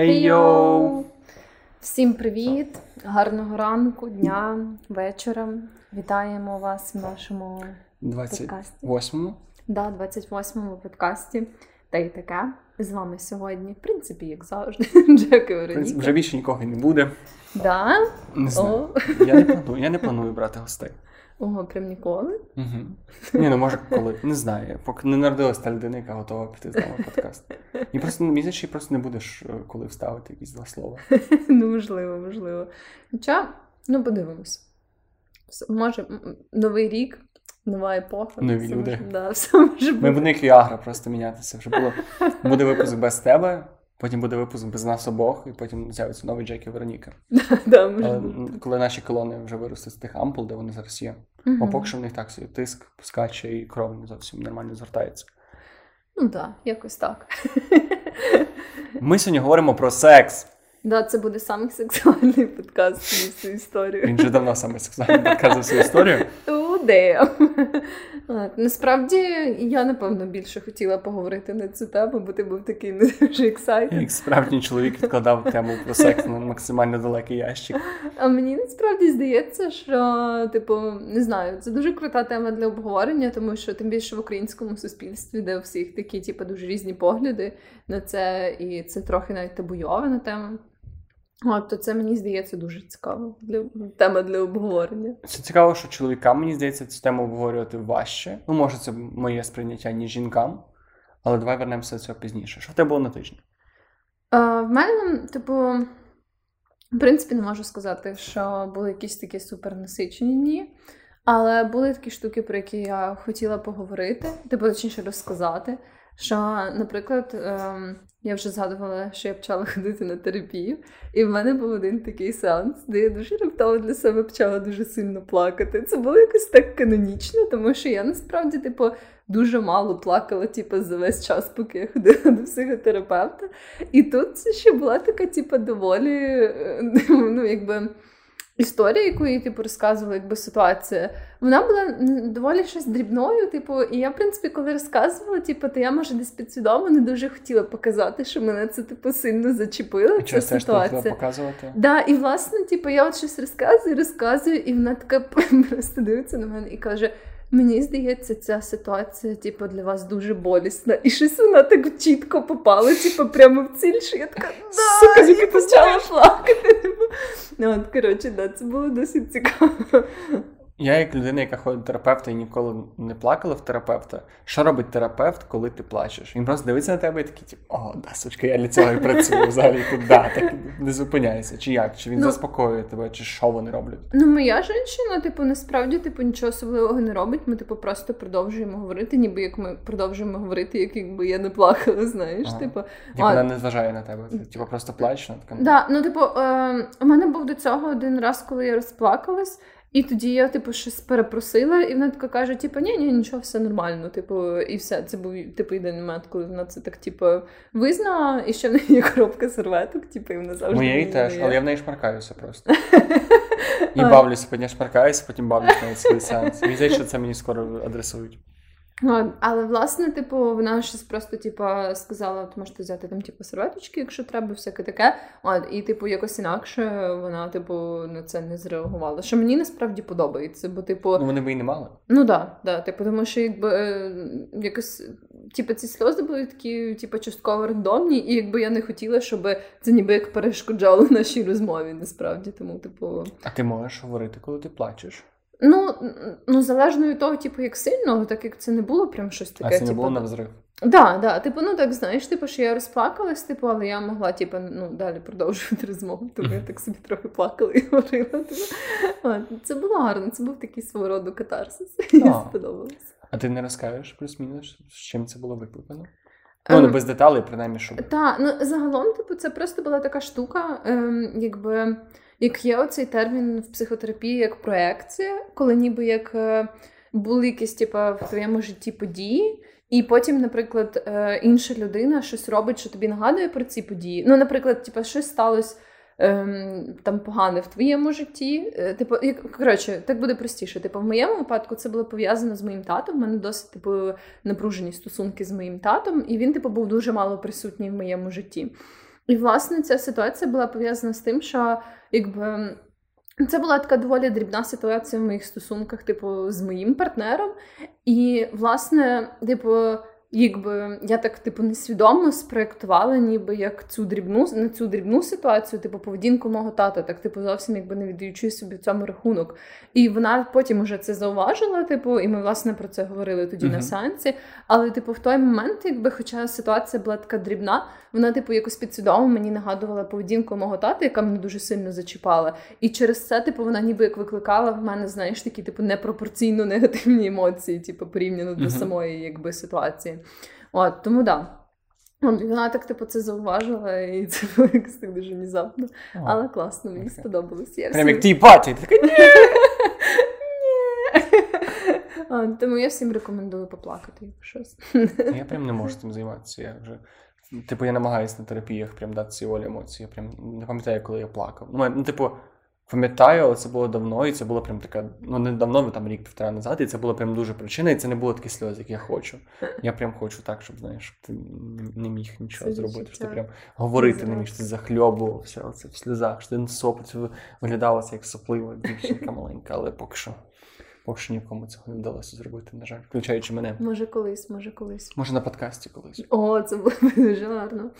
Hey, yo! Всім привіт! Гарного ранку, дня, вечора. Вітаємо вас в нашому подкасті. 28-му. Да, 28-му подкасті. Та й таке. З вами сьогодні, в принципі, як завжди, Джек і Вероніка. Вже більше нікого не буде. Да? Не знаю. О. Я не планую, я не планую брати гостей. Ого, прям ніколи. Угу. Ні, ну може коли. Не знаю. Поки не народилась та людина, яка готова піти з нами в подкаст. І просто ну, місяць просто не будеш е, коли вставити якісь два слова. Ну, можливо, можливо. Хоча, ну подивимось. Може, новий рік, нова епоха. Нові все люди. Може, да, все може Ми бути. будемо як Віагра просто мінятися. Вже було буде випуск без тебе, потім буде випуск без нас обох, і потім з'явиться новий Джек і Вероніка. Да, Але коли наші колони вже виростуть з тих ампул, де вони зараз є, Мгм. бо поки що в них так собі тиск скаче і кров не зовсім нормально звертається. Ну так, якось так. Ми сьогодні говоримо про секс. Да, це буде самий сексуальний подкаст за всю історію. Він вже давно саме сексуальний подкаст за всю історію. Oh, Насправді я напевно більше хотіла поговорити на цю тему, бо ти був такий не дуже excited. Як справжній чоловік відкладав тему про секс на максимально далекий ящик. А мені насправді здається, що, типу, не знаю, це дуже крута тема для обговорення, тому що тим більше в українському суспільстві, де у всіх такі, типу, дуже різні погляди на це, і це трохи навіть табуйована тема. От, то це мені здається дуже цікаво для тема для обговорення. Це цікаво, що чоловікам, мені здається, цю тему обговорювати важче. Ну, може, це моє сприйняття, ніж жінкам. Але давай вернемося до цього пізніше. Що в тебе було на тижні? А, в мене, типу, в принципі, не можу сказати, що були якісь такі супернасичені дні. Але були такі штуки, про які я хотіла поговорити, типу, точніше розказати. Що, наприклад, ем, я вже згадувала, що я почала ходити на терапію, і в мене був один такий сеанс, де я дуже раптово для себе почала дуже сильно плакати. Це було якось так канонічно, тому що я насправді, типу, дуже мало плакала, типу, за весь час, поки я ходила до психотерапевта. І тут ще була така, типу, доволі, е, ну, якби. Історія, яку я типу розказувала, якби ситуація, вона була доволі щось дрібною. Типу, і я, в принципі, коли розказувала, типу, то я може десь підсвідомо не дуже хотіла показати, що мене це типу сильно зачепило. І Ця ти ситуація. показувати? Да, і власне, типу, я от щось розказую, розказую, і вона така просто дивиться на мене і каже: Мені здається, ця ситуація, типу, для вас дуже болісна. І щось вона так чітко попала, типу, прямо в ціль, що я така да, Сука, і почала плакати. Ну, от, коротше, да, це було досить цікаво. Я, як людина, яка ходить до терапевта і ніколи не плакала в терапевта, що робить терапевт, коли ти плачеш? Він просто дивиться на тебе і такий, типу, о, да, сучка, я для цього і працюю взагалі тут, да, так не зупиняйся. Чи як? Чи він Ну. заспокоює тебе, чи що вони роблять? Ну, моя жінка, типу, насправді типу, нічого особливого не робить. Ми, типу, просто продовжуємо говорити, ніби як ми продовжуємо говорити, як якби я не плакала, знаєш. Ага. Типу, Як вона не зважає на тебе? Типу, просто плачеш, вона така. Да, ну, типу, е, у мене був до цього один раз, коли я розплакалась, і тоді я, типу, щось перепросила, і вона така каже: типу, ні, ні, нічого, все нормально. Типу, і все. Це був типу єдиний момент, коли вона це так, типу, визнала, і ще в неї є коробка серветок, типу, і вона завжди. Моєї теж, але я в неї шмаркаюся просто. І бавлюся, потім шмаркаюся, потім бавлюся на свій сеанс. І здається, що це мені скоро адресують. Але власне, типу, вона щось просто, типу, сказала, от можете взяти там, типу, серветочки, якщо треба, всяке таке. От, і, типу, якось інакше вона, типу, на це не зреагувала. Що мені насправді подобається, бо, типу, Ну вони би і не мали. ну да, да, типу, тому що якби е, якось. Типу, ці сльози були такі, типу, частково рандомні, і якби я не хотіла, щоб це ніби як перешкоджало нашій розмові, насправді. Тому, типу, А ти можеш говорити, коли ти плачеш. Ну, ну залежно від того, типу, як сильно, так як це не було прям щось таке. А це не типу, було на взрив. Да, да, типу, ну так знаєш, типу, що я розплакалась, типу, але я могла, типу, ну далі продовжувати розмову, тому я так собі трохи плакала і говорила. Типу. Це було гарно, це був такий свого роду катарсис. Сподобалось. А ти не розкажеш плюс-мінус, з чим це було викликано? Ну, Ем, ну без деталей, принаймні, щоб. Та, ну загалом, типу, це просто була така штука, ем, якби як є оцей термін в психотерапії як проекція, коли ніби як е, були якісь типу, в твоєму житті події. І потім, наприклад, е, інша людина щось робить, що тобі нагадує про ці події. Ну, наприклад, типу, щось сталося ем, там погане в твоєму житті. Е, Типу, як коротше, так буде простіше. Типу, в моєму випадку це було пов'язано з моїм татом. У мене досить типу напружені стосунки з моїм татом, і він, типу, був дуже мало присутній в моєму житті. І, власне, ця ситуація була пов'язана з тим, що якби. Це була така доволі дрібна ситуація в моїх стосунках, типу, з моїм партнером. І, власне, типу, якби я так типу несвідомо спроектувала, ніби як цю дрібну на цю дрібну ситуацію, типу поведінку мого тата, так типу зовсім якби не віддаючи собі цьому рахунок. І вона потім уже це зауважила, типу, і ми власне про це говорили тоді uh-huh. на сеансі. Але, типу, в той момент, якби, хоча ситуація була така дрібна, вона, типу, якось підсвідомо мені нагадувала поведінку мого тата, яка мене дуже сильно зачіпала. І через це, типу, вона ніби як викликала в мене, знаєш, такі типу непропорційно негативні емоції, типу, порівняно uh-huh. до самої якби ситуації. От, Тому да. Вона так типу це зауважила, і це було якось так дуже внезапно. Але класно, мені okay. сподобалось. Прям як твій баті, ти така ні. Ні. Тому я всім рекомендую поплакати, щось. Я прям не можу цим займатися. Я вже Типу, я намагаюся на терапіях прям дати ці волі емоції. Я прям не пам'ятаю, коли я плакав. Ну, ну, типу, Пам'ятаю, але це було давно, і це було прям така, ну не давно, там рік-півтора назад, і це була прям дуже причина, і це не було такі сльози, як я хочу. Я прям хочу так, щоб знаєш, щоб ти не міг нічого це зробити. Що ти прям говорити не міг, ти захльобувався, оце в сльозах, що ти сопець виглядалося як соплива дівчинка маленька, але поки що. Поки що нікому цього не вдалося зробити, на жаль, включаючи мене. Може, колись, може, колись. Може, на подкасті колись. О, це було дуже гарно.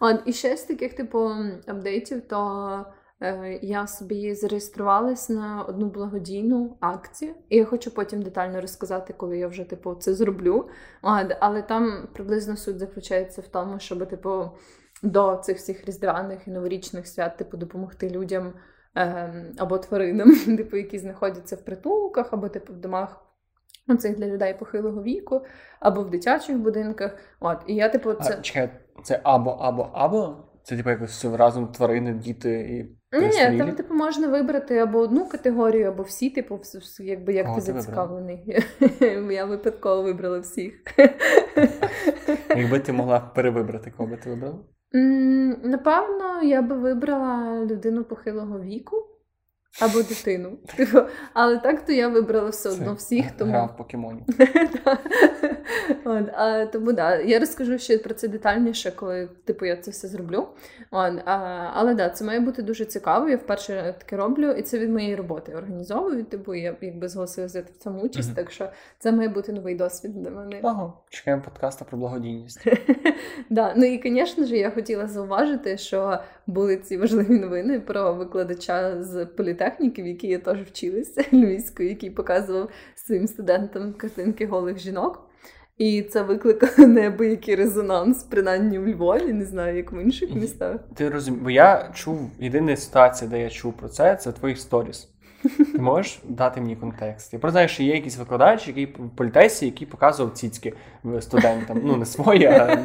От, і ще з таких, типу, апдейтів, то. Е, я собі зареєструвалась на одну благодійну акцію, і я хочу потім детально розказати, коли я вже типу це зроблю. Але там приблизно суть заключається в тому, щоб типу до цих всіх різдвяних і новорічних свят типу допомогти людям ем, або тваринам, типу, які знаходяться в притулках, або типу в домах. Оцих для людей похилого віку, або в дитячих будинках. От, і я, типу, це. А, чекай, це або, або, або? Це типу якось разом тварини, діти і. Ні, там типу можна вибрати або одну категорію, або всі, типу, якби як О, ти зацікавлений. Я випадково вибрала всіх. Якби ти могла перевибрати, кого би ти вибрала? Напевно, я би вибрала людину похилого віку. Або дитину. Типу, але так то я вибрала все одно всіх. Тому... Гра в покемонів. а, Тому да, я розкажу ще про це детальніше, коли типу, я це все зроблю. От, а, Але да, це має бути дуже цікаво. Я вперше таке роблю, і це від моєї роботи організовую. Типу, я якби зголосила взяти в цьому участь, так що це має бути новий досвід для мене. Ага, чекаємо подкаста про благодійність. Да, Ну і, звісно ж, я хотіла зауважити, що були ці важливі новини про викладача з політехніки, в якій я теж вчилася львівської, який показував своїм студентам картинки голих жінок. І це викликало неабиякий резонанс, принаймні в Львові, не знаю, як в інших містах. Ти розумієш, бо я чув єдина ситуація, де я чув про це, це твоїх сторіс. Ти можеш дати мені контекст? Я просто знаю, що є якийсь викладач, який в політесі, який показував цицьки студентам. Ну, не свої, а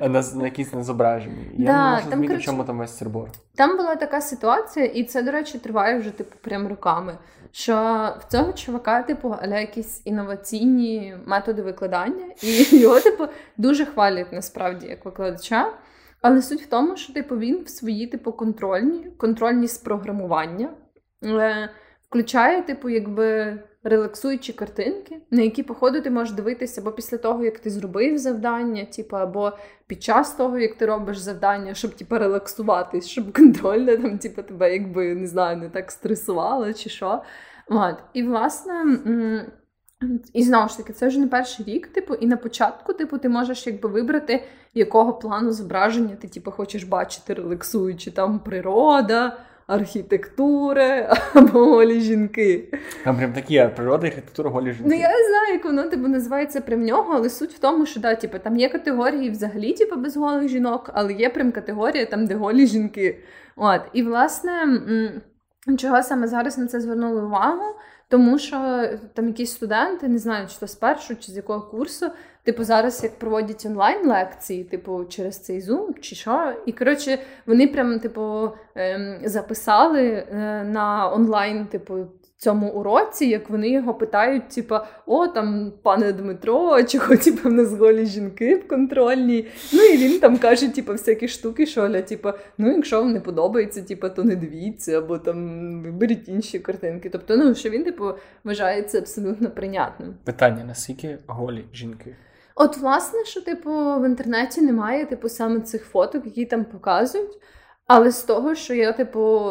на, на якісь на зображенні. Я да, не можу зрозуміти, в чому там весь сербор. Там була така ситуація, і це, до речі, триває вже типу прям роками. Що в цього чувака, типу, аля якісь інноваційні методи викладання, і його, типу, дуже хвалять насправді як викладача. Але суть в тому, що типу він в свої типу контрольні, контрольні з програмування. Е, включає, типу, якби релаксуючі картинки, на які, походу, ти можеш дивитися або після того, як ти зробив завдання, типу, або під час того, як ти робиш завдання, щоб типу, релаксуватись, щоб контрольна там, типу, тебе якби не знаю, не так стресувала чи що. От. І, власне. І знову ж таки, це вже не перший рік, типу, і на початку, типу, ти можеш якби вибрати, якого плану зображення ти типу, хочеш бачити, релаксуючи там природа, архітектури або голі жінки. Там прям такі а природа, архітектура, голі жінки. Ну я не знаю, як воно типу, називається прям нього, але суть в тому, що да, типу, там є категорії взагалі, типу, без голих жінок, але є прям категорія там, де голі жінки. От, І власне. Чого саме зараз на це звернули увагу? Тому що там якісь студенти, не знаю, чи то з першого, чи з якого курсу, типу, зараз як проводять онлайн-лекції, типу, через цей Zoom, чи що. І коротше, вони прям, типу, ем, записали е, на онлайн, типу, цьому уроці, як вони його питають, типа, о, там, пане Дмитро, чого типу, в нас голі жінки в контрольній. Ну і він там каже, типу, всякі штуки, що Оля, типу, ну, якщо вам не подобається, типу, то не дивіться, або там виберіть інші картинки. Тобто, ну, що він, типу, вважається абсолютно прийнятним. Питання: наскільки голі жінки? От, власне, що, типу, в інтернеті немає, типу, саме цих фоток, які там показують. Але з того, що я, типу,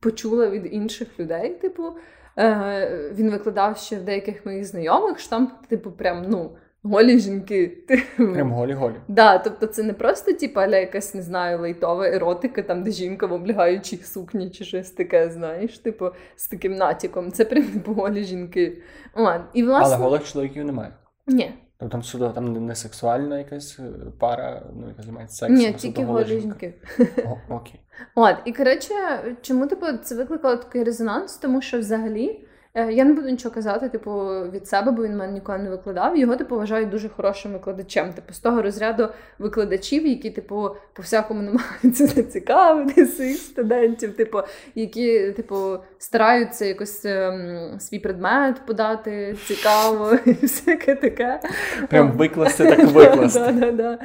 почула від інших людей, типу, е, він викладав ще в деяких моїх знайомих, що там, типу, прям, ну. Голі жінки. Типу. Прям голі-голі. Да, тобто це не просто, типу, але якась, не знаю, лейтова еротика, там, де жінка в облягаючих сукні чи щось таке, знаєш, типу, з таким натяком. Це прям типу, голі жінки. О, і, власне... Але голих чоловіків немає. Ні. Тобто там судо, там не сексуальна якась е, пара, ну, яка займається сексом. Ні, тільки голі жінки. О, окей. От, і коротше, чому типу, це викликало такий резонанс? Тому що взагалі. Е, я не буду нічого казати, типу, від себе, бо він мене ніколи не викладав. Його типу вважають дуже хорошим викладачем. Типу, з того розряду викладачів, які, типу, по всякому намагаються зацікавити своїх студентів, типу, які, типу, стараються якось ем, свій предмет подати цікаво і всяке таке. Прям викласти, так викласти.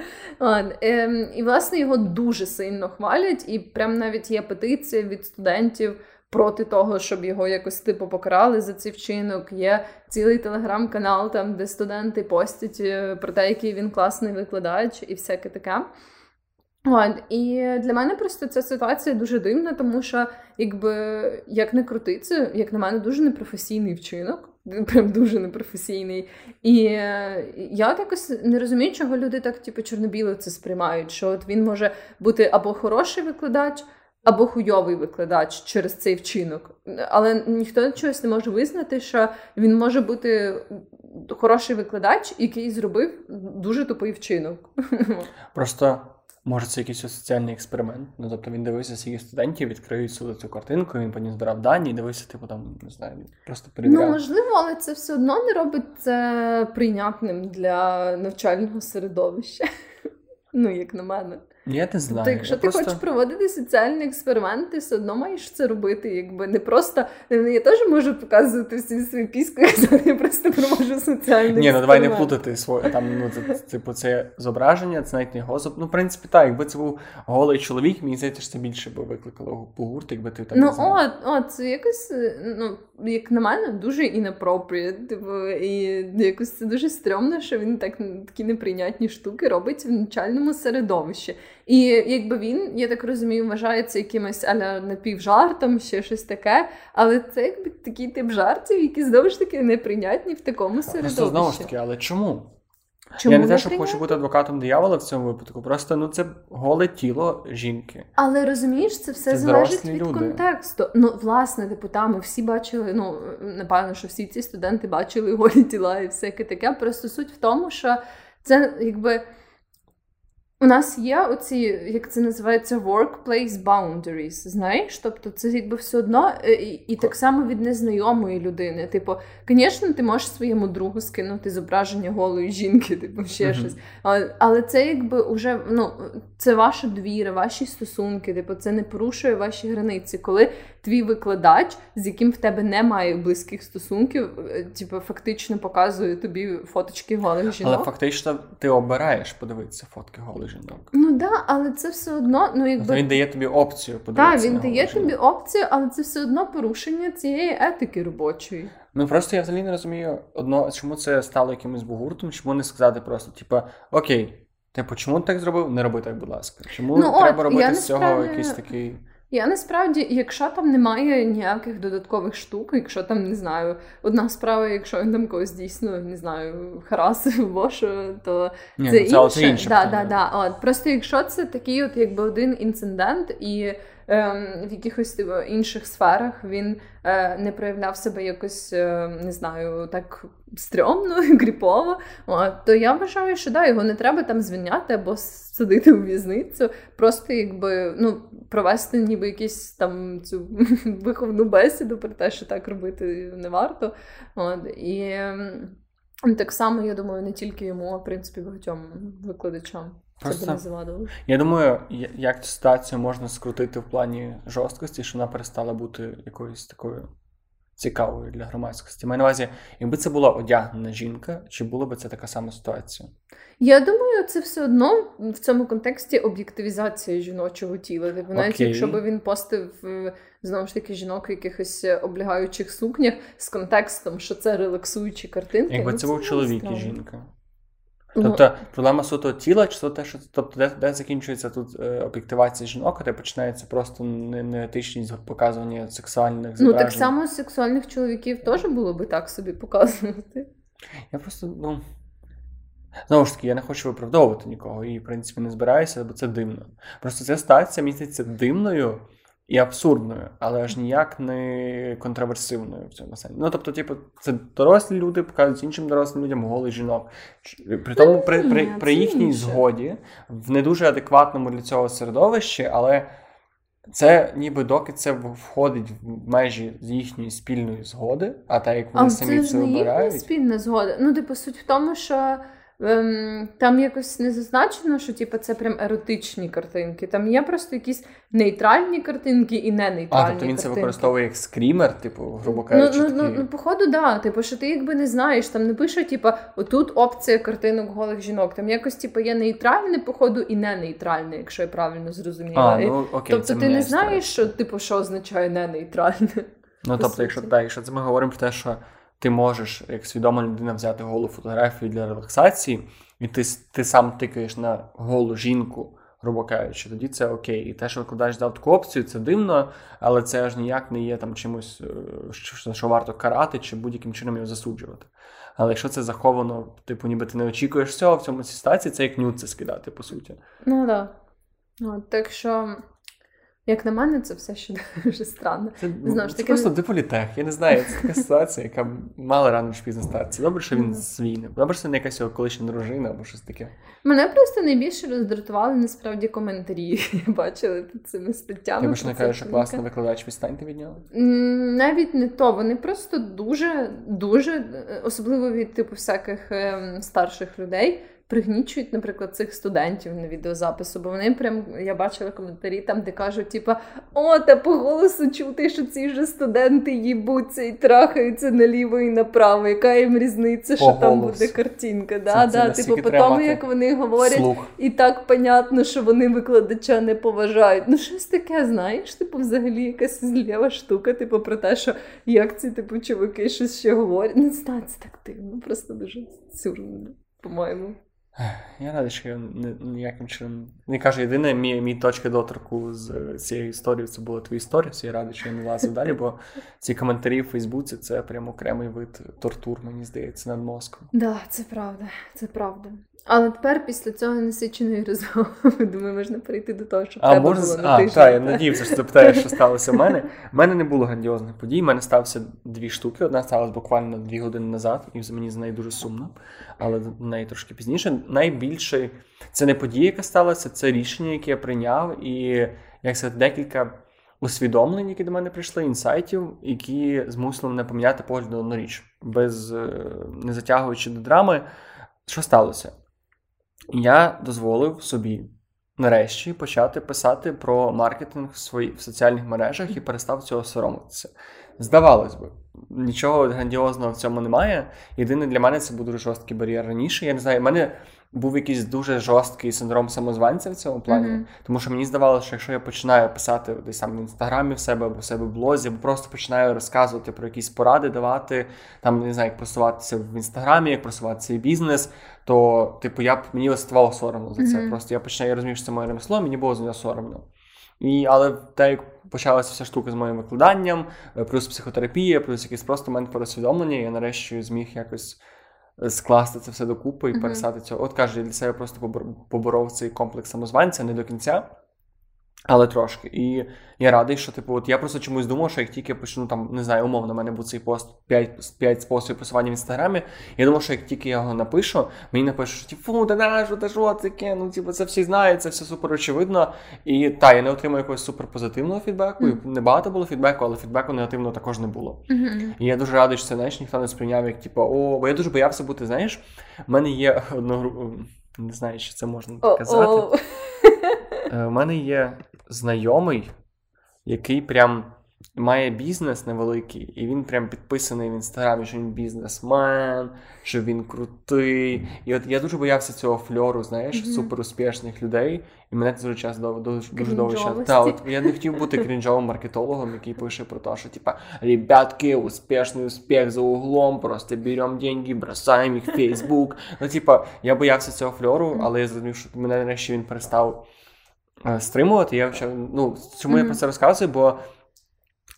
Ем, і власне його дуже сильно хвалять, і прям навіть є петиція від студентів проти того, щоб його якось типу покарали за цей вчинок. Є цілий телеграм-канал, там де студенти постять е, про те, який він класний викладач, і всяке таке. От, І для мене просто ця ситуація дуже дивна, тому що, якби як не крути, це, як на мене, дуже непрофесійний вчинок. Прям дуже непрофесійний. І е, я якось не розумію, чого люди так, типу, чорно-біло це сприймають. Що от він може бути або хороший викладач, або хуйовий викладач через цей вчинок. Але ніхто чогось не може визнати, що він може бути хороший викладач, який зробив дуже тупий вчинок. Просто. Може, це якийсь соціальний експеримент. Ну, тобто він дивився, скільки студентів відкриють сюди цю картинку, він потім збирав дані і дивився, типу, там, не знаю, просто перевіряв. Ну, можливо, але це все одно не робить це прийнятним для навчального середовища. Ну, як на мене. Я не знаю. Тобто, якщо я ти просто... хочеш проводити соціальні експерименти, все одно маєш це робити. Якби не просто я теж можу показувати всі свої піски, я просто проводжу соціальний Ні, ну давай не плутати своє там. Ну це типу це зображення, це навіть не його Ну, в принципі, так, якби це був голий чоловік, мені здається, що це більше би викликало гурт, якби ти там. Ну от, от, це якось, ну як на мене, дуже inappropriate, Типу, і якось це дуже стрьомно, що він так такі неприйнятні штуки робить в навчальному середовищі. І якби він, я так розумію, вважається якимось аля напівжартом, ще щось таке. Але це якби такий тип жартів, які знову ж таки неприйнятні в такому середовищі. Просто знову ж таки, але чому? Чому я не те, що хочу бути адвокатом диявола в цьому випадку. Просто ну це голе тіло жінки. Але розумієш, це все це залежить від люди. контексту. Ну, власне, типу, ми всі бачили. Ну напевно, що всі ці студенти бачили голі тіла і всяке таке. Просто суть в тому, що це якби. У нас є оці, як це називається, workplace boundaries, знаєш? Тобто це якби все одно е, і, і так само від незнайомої людини. Типу, звісно, ти можеш своєму другу скинути зображення голої жінки, типу ще mm-hmm. щось. Але, але це якби уже ну, це ваша довіра, ваші стосунки, типу, це не порушує ваші границі. Коли твій викладач, з яким в тебе немає близьких стосунків, е, типу, фактично показує тобі фоточки голих жінок. Але фактично ти обираєш подивитися фотки голих жінок. Ну да, але це все одно. Ну якби він дає тобі опцію подивитися. Так, він дає тобі опцію, але це все одно порушення цієї етики робочої. Ну просто я взагалі не розумію одно, чому це стало якимось бугуртом, чому не сказати просто, типу, окей. Типу, чому так зробив? Не роби так, будь ласка. Чому ну, треба от, робити з цього справді... якийсь такий. Я насправді, якщо там немає ніяких додаткових штук, якщо там не знаю, одна справа, якщо він там когось дійсно не знаю, харасив вошу, то Ні, це, ну, це інше. да, да, да. От, Просто якщо це такий, от якби один інцидент і в якихось типу, інших сферах він е, не проявляв себе якось, е, не знаю, так стрьомно, гріпово, то я вважаю, що да, його не треба там звільняти або садити у в'язницю, просто якби ну, провести ніби якісь там цю виховну бесіду про те, що так робити не варто. От, І ем, так само, я думаю, не тільки йому, а в принципі багатьом викладачам. Просто. Я думаю, як цю ситуацію можна скрутити в плані жорсткості, що вона перестала бути якоюсь такою цікавою для громадськості. Маю на увазі, якби це була одягнена жінка, чи була б це така сама ситуація? Я думаю, це все одно в цьому контексті об'єктивізація жіночого тіла. Типу, навіть якщо б він постив знову ж таки жінок в якихось облягаючих сукнях з контекстом, що це релаксуючі картинки. Якби ну, це був чоловік і жінка. Тобто проблема суто тіла, чи то те, що тобто, де, де закінчується тут е, об'єктивація жінок, а де починається просто неетичність показування сексуальних зображень? Ну так само сексуальних чоловіків теж було би так собі показувати. Я просто, ну. Знову ж таки, я не хочу виправдовувати нікого і, в принципі, не збираюся, бо це дивно. Просто ця ситуація міститься дивною і абсурдною, але аж ніяк не контроверсивною в цьому сенсі. Ну, тобто, типу, це дорослі люди показують іншим дорослим людям голих жінок. При тому, при, при, при їхній згоді, в не дуже адекватному для цього середовищі, але. Це ніби доки це входить в межі їхньої спільної згоди, а так як вони а самі це, це обирають. Це спільна згода. Ну, типу, суть в тому, що ем, там якось не зазначено, що типу, це прям еротичні картинки. Там є просто якісь нейтральні картинки і не нейтральні. А, тобто він це використовує як скрімер, типу, грубо кажучи. Ну, ну, ну, ну, походу, да. Типу, що ти якби не знаєш, там не пише, типу, отут опція картинок голих жінок. Там якось типу, є нейтральне, походу, і не нейтральне, якщо я правильно зрозуміла. А, ну, окей, Тобто ти не знаєш, що типу, що означає не нейтральне. Ну, тобто, якщо так, якщо це ми говоримо про те, що ти можеш, як свідома людина, взяти голу фотографію для релаксації, і ти ти сам тикаєш на голу жінку, грубо кажучи, тоді це окей. І те, що викладаєш за таку опцію, це дивно, але це аж ніяк не є там чимось, е, що, що варто карати чи будь-яким чином його засуджувати. Але якщо це заховано, типу, ніби ти не очікуєш цього в цьому ситуації, це як нюд це скидати, по суті. Ну так. Да. Так що як на мене, це все ще дуже странно. Це, Знову ж таки, це просто деполітех. Я не знаю, це така ситуація, яка мала рано чи пізно статися. Добре, що він з війни. Добре, що не якась його колишня дружина або щось таке. Мене просто найбільше роздратували насправді коментарі. Бачили під цими статтями. Ти більше не кажеш, що класно викладач відстаньте від нього? Навіть не то. Вони просто дуже, дуже, особливо від типу всяких ем, старших людей пригнічують, наприклад, цих студентів на відеозапису, бо вони прям я бачила коментарі там, де кажуть, типа, о, та по голосу чути, що ці ж студенти їбуться і трахаються наліво і направо. Яка їм різниця, що по там буде картинка? Да, це, да, це Типу, по тому, як вони говорять, слух. і так понятно, що вони викладача не поважають. Ну, щось таке, знаєш, типу, взагалі якась злєва штука, типу, про те, що як ці типу чуваки щось ще говорять. Не знаю, це так дивно, просто дуже сюрно, по-моєму. Я радий, що я ніяким чином. Не кажу, єдине мій мій точка доторку з цієї історії це була твоя історія. Я радий, що я не лазив далі, бо ці коментарі в Фейсбуці це прям окремий вид тортур, мені здається, над мозком. Так, да, це правда, це правда. Але тепер після цього насиченої розмови, думаю, можна перейти до того, що а, треба можна... було на А, так, я надіявся, що ти питаєш, що сталося в мене. У мене не було грандіозних подій. У мене стався дві штуки. Одна сталася буквально дві години назад, і мені з нею дуже сумно, але до неї трошки пізніше. Найбільше це не подія, яка сталася, це рішення, яке я прийняв, і як сказати, декілька усвідомлень, які до мене прийшли, інсайтів, які змусили мене поміняти погляд на одну річ, без е, не затягуючи до драми. Що сталося? Я дозволив собі нарешті почати писати про маркетинг своїх в соціальних мережах і перестав цього соромитися. Здавалось би, нічого грандіозного в цьому немає. Єдине для мене це був дуже жорсткий бар'єр раніше. Я не знаю, в мене був якийсь дуже жорсткий синдром самозванця в цьому плані. Mm-hmm. Тому що мені здавалося, що якщо я починаю писати десь там в інстаграмі в себе або в себе в блозі, або просто починаю розказувати про якісь поради, давати там не знаю, як просуватися в інстаграмі, як просувати свій бізнес, то типу я б мені ставало соромно за це. Mm-hmm. Просто я починаю розумію, що це моє ремесло, мені було за нього соромно. І, Але те, як почалася вся штука з моїм викладанням, е, плюс психотерапія, плюс якийсь просто момент пересвідомлення, я нарешті зміг якось скласти це все докупи і uh-huh. пересати цього. От каже, для себе просто поборов цей комплекс самозванця не до кінця. Але трошки. І я радий, що типу, от я просто чомусь думав, що як тільки почну там, не знаю, умовно, в мене був цей пост 5 5 способів просування в інстаграмі. Я думав, що як тільки я його напишу, мені напишуть, що типу, та нашу, та що таке, ну типу, це всі знають, це все супер очевидно. І так, я не отримав якогось супер позитивного фідбеку. Mm-hmm. Не багато було фідбеку, але фідбеку негативного також не було. Mm-hmm. І я дуже радий, що це знаєш, ніхто не сприйняв, як типу, о, бо я дуже боявся бути, знаєш, в мене є одно не знаю, чи це можна oh, казати. Oh. У мене є знайомий, який прям має бізнес невеликий, і він прям підписаний в інстаграмі, що він бізнесмен, що він крутий. І от я дуже боявся цього фльору, знаєш, Мгм. суперуспішних людей, і мене це дуже часто дуже, дуже довго час. Та, от я не хотів бути крінжовим маркетологом, який пише про те, що типа ребятки, успішний успіх за углом, просто беремо деньги, бросаємо їх в Фейсбук. Ну, типа, я боявся цього фльору, але я зрозумів, що мене нарешті він перестав е, стримувати. Я взагалі, ну, чому я про це розказую? Бо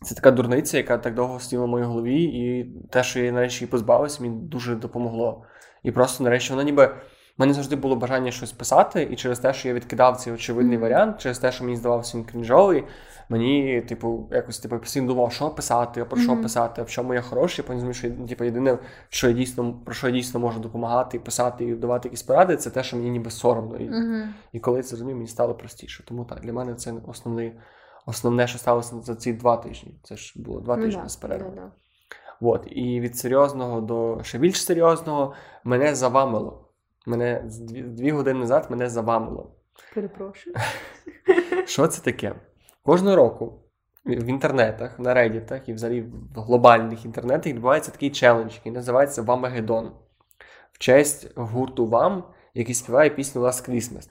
це така дурниця, яка так довго стіла в моїй голові, і те, що я нарешті позбавився, мені дуже допомогло. І просто нарешті вона ніби. У мене завжди було бажання щось писати, і через те, що я відкидав цей очевидний Мгм. варіант, через те, що мені здавався він крінжовий, мені, типу, якось типу, постійно думав, що писати, про що Мгм. писати, в чому я хороший. Потім зрозумів, що типу, єдине, що я дійсно про що я дійсно можу допомагати, писати і давати якісь поради, це те, що мені ніби соромно. І, Угу. і коли я це зрозумів, мені стало простіше. Тому так, для мене це основний, основне, що сталося за ці два тижні. Це ж було два Ну, тижні з да. От, і від серйозного до ще більш серйозного мене завамило. Мене дві, дві години назад мене завамило. Перепрошую. Що це таке? Кожного року в інтернетах, на реддітах і взагалі в глобальних інтернетах відбувається такий челендж, який називається Вамагеддон. В честь гурту Вам, який співає пісню Last Christmas.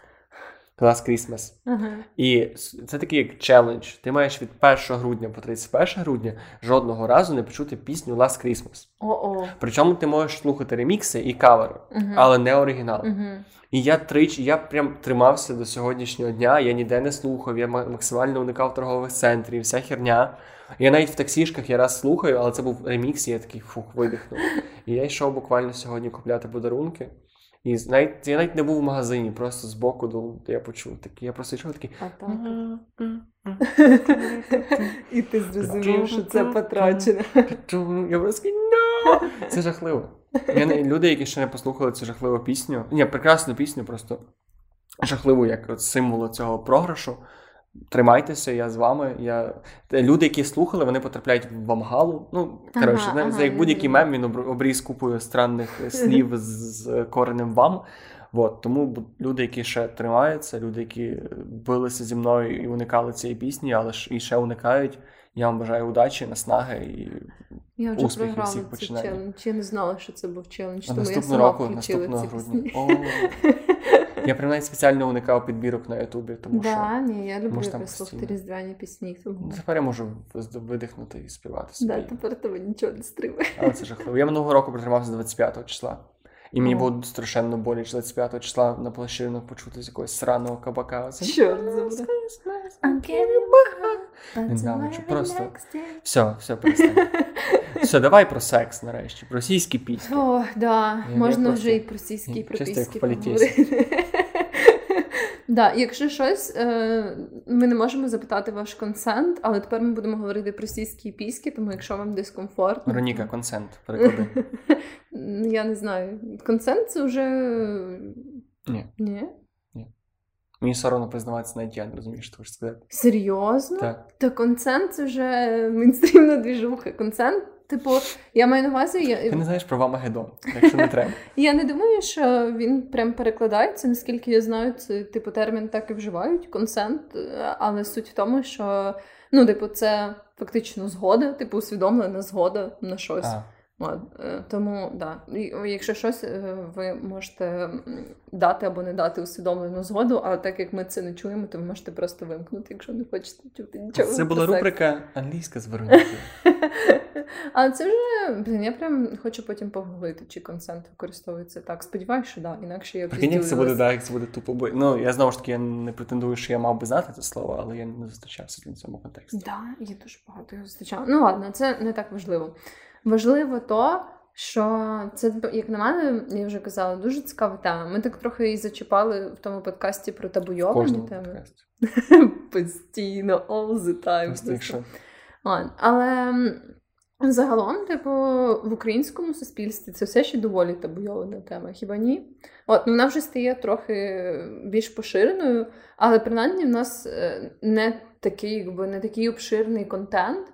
Last Christmas. Ага. І це такий як челендж. Ти маєш від 1 грудня по 31 грудня жодного разу не почути пісню Last Christmas. О-о. Причому ти можеш слухати ремікси і кавери, Мгм. але не оригінал. Мгм. І я тричі, я прям тримався до сьогоднішнього дня, я ніде не слухав, я максимально уникав торгових центрів, вся херня. Я навіть в таксішках я раз слухаю, але це був ремікс, і я такий фух, видихнув. І я йшов буквально сьогодні купляти подарунки. І навіть я навіть не був в магазині, просто з боку до я почув такий. Я просто йшов такий. А так. І ти зрозумів, що це потрачено. Я просто «No!» Це жахливо. Я не, люди, які ще не послухали цю жахливу пісню. Ні, прекрасну пісню, просто жахливу, як от символу цього програшу. Тримайтеся, я з вами. Я... Люди, які слухали, вони потрапляють в Вамгалу. Ну, коротше, ага, ага, як будь-який мем, він обріз купою странних слів з, з коренем вам. От, тому люди, які ще тримаються, люди, які билися зі мною і уникали цієї пісні, але ж і ще уникають. Я вам бажаю удачі, наснаги і Я вже Успіхів всіх починань. челендж. Я не знала, що це був челендж, А тому я сама року, включила наступного ці грудня. пісні. О, я прям навіть спеціально уникав підбірок на Ютубі, тому що Да, ні, я люблю Може, там якраз слухати постійно. різдвяні пісні. Тому... ну, тепер я можу видихнути і співати собі. Да, тепер тебе нічого не стримує. Але це жахливо. Я минулого року протримався 25 числа. І мені було страшенно боляче 25 числа на площинах почути з якогось сраного кабака. Чорт забирай. Ненавиджу, просто. Все, все, перестань. Все, давай про секс нарешті, про російські пісні. О, да, можна вже і про сіські, і про чисто як поговорити. Да, якщо щось, е, ми не можемо запитати ваш консент, але тепер ми будемо говорити про сіські і піськи, тому якщо вам дискомфортно. Вероніка, консент, переклади. Я не знаю. Консент це вже. Ні. Ні? Мені соромно признаватися, навіть я не розумію, що ти хочеш сказати. Серйозно? Так. Та консент це вже мейнстрімна двіжуха. Консент, типу, я маю на увазі, Ти я, не знаєш про Вамагеддон, якщо не треба. я не думаю, що він прям перекладається. Наскільки я знаю, це типу термін так і вживають консент, але суть в тому, що ну, типу, це фактично згода, типу, усвідомлена згода на щось. А, От, е, тому, да. Якщо щось, е, ви можете дати або не дати усвідомлену згоду, але так як ми це не чуємо, то ви можете просто вимкнути, якщо не хочете чути нічого. це була рубрика англійська з Веронікою. Але це вже, блін, я прям хочу потім погуглити, чи консент використовується так. Сподіваюсь, що да, інакше я Прикинь, як це буде, да, як це буде тупо. бо- Ну, я знову ж таки я не претендую, що я мав би знати це слово, але я не зустрічався в цьому контексті. Да, я дуже багато його зустрічала. Ну ладно, це не так важливо. Важливо то, що це, як на мене, я вже казала, дуже цікава тема. Ми так трохи і зачіпали в тому подкасті про табуйовані теми. Постійно, all the time. Але загалом, типу, в українському суспільстві це все ще доволі табуйована тема, хіба ні? От ну, вона вже стає трохи більш поширеною, але принаймні в нас е, не такий, якби не такий обширний контент,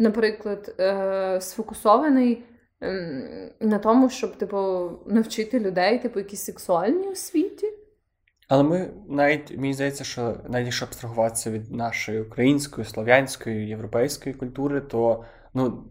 наприклад, е, сфокусований ем, на тому, щоб типу навчити людей, типу, якісь сексуальні освіті. Але ми навіть мені здається, що навіть якщо абстрагуватися від нашої української, слов'янської, європейської культури, то ну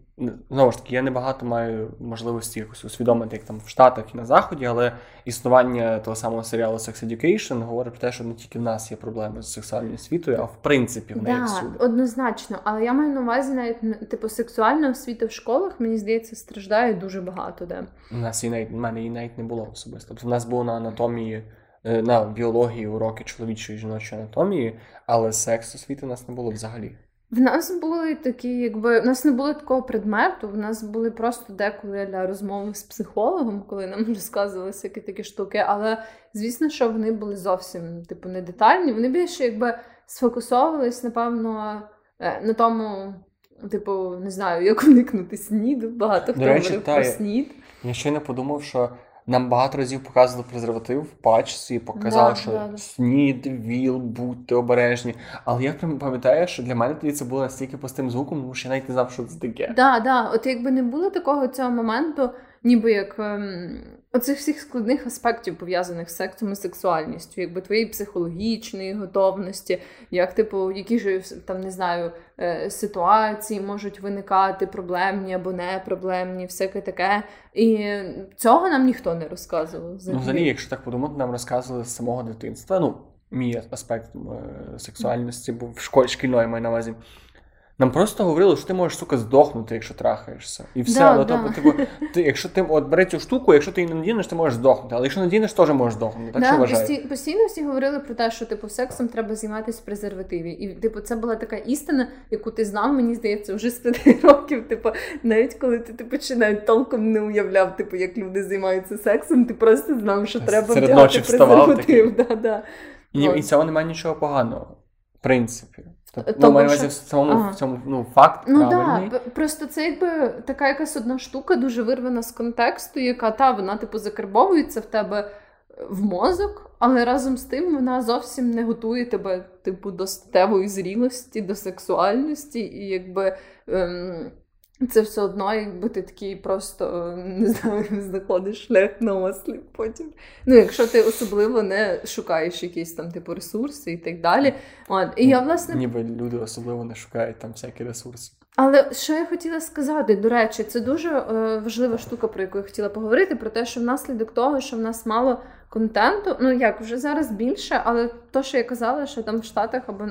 знову ж таки, я небагато маю можливості якось усвідомити, як там в Штатах і на Заході, але існування того самого серіалу Sex Education говорить про те, що не тільки в нас є проблеми з сексуальною освітою, а в принципі в неї да, всюди. Однозначно, але я маю на увазі навіть типу сексуальна освіта в школах, мені здається, страждає дуже багато де. У нас її навіть у мене її навіть не було особисто. Тобто в нас було на анатомії. Е, на біології уроки чоловічої і жіночої анатомії, але секс освіти у нас не було взагалі. В нас були такі, якби в нас не було такого предмету. В нас були просто деколи для розмови з психологом, коли нам розказували всякі такі штуки. Але звісно, що вони були зовсім типу не детальні. Вони більше якби сфокусовувались, напевно, е, на тому, типу, не знаю, як уникнути сніду. Багато хто говорив про снід. Я ще не подумав, що нам багато разів показували презерватив в пачці, показали, да, що да, снід, віл, будьте обережні. Але я пам'ятаю, що для мене тоді це було настільки пустим звуком, тому що я навіть не знав, що це таке. Так, да, да. От якби не було такого цього моменту, ніби як ем, оцих всіх складних аспектів пов'язаних з сексом і сексуальністю, якби твоєї психологічної готовності, як типу, які ж там не знаю е, ситуації можуть виникати проблемні або не проблемні, всяке таке. І цього нам ніхто не розказував. Взагалі, ну, взагалі якщо так подумати, нам розказували з самого дитинства. Ну, мій аспект е, сексуальності був в школі шкільної маю на увазі. Нам просто говорили, що ти можеш сука здохнути, якщо трахаєшся. І все. Да, ну, да. Тобто, типу, ти, якщо ти от бери цю штуку, якщо ти її не надінеш, ти можеш здохнути. Але якщо надінеш, теж можеш здохнути. Так да, що вважаю. Пості, постійно всі говорили про те, що типу сексом треба займатися в презервативі. І типу, це була така істина, яку ти знав, мені здається, вже з п'яти років. Типу, навіть коли ти типу, чи навіть толком не уявляв, типу, як люди займаються сексом, ти просто знав, що треба вдягати презерватив. Да, да. І, і цього немає нічого поганого. В принципі. Тобто, ну, маю що... в цьому ага. в цьому ну, факт. Ну так, да. просто це якби така якась одна штука, дуже вирвана з контексту, яка та вона, типу, закарбовується в тебе в мозок, але разом з тим вона зовсім не готує тебе, типу, до статевої зрілості, до сексуальності, і якби. Ем... Це все одно, якби ти такий просто не знаю, знаходиш шлях на осліп потім. Ну, якщо ти особливо не шукаєш якісь там типу ресурси і так далі. От. І я, власне... Ніби люди особливо не шукають там всякі ресурси. Але що я хотіла сказати, до речі, це дуже е, важлива штука, про яку я хотіла поговорити, про те, що внаслідок того, що в нас мало контенту, ну як вже зараз більше, але то, що я казала, що там в Штатах або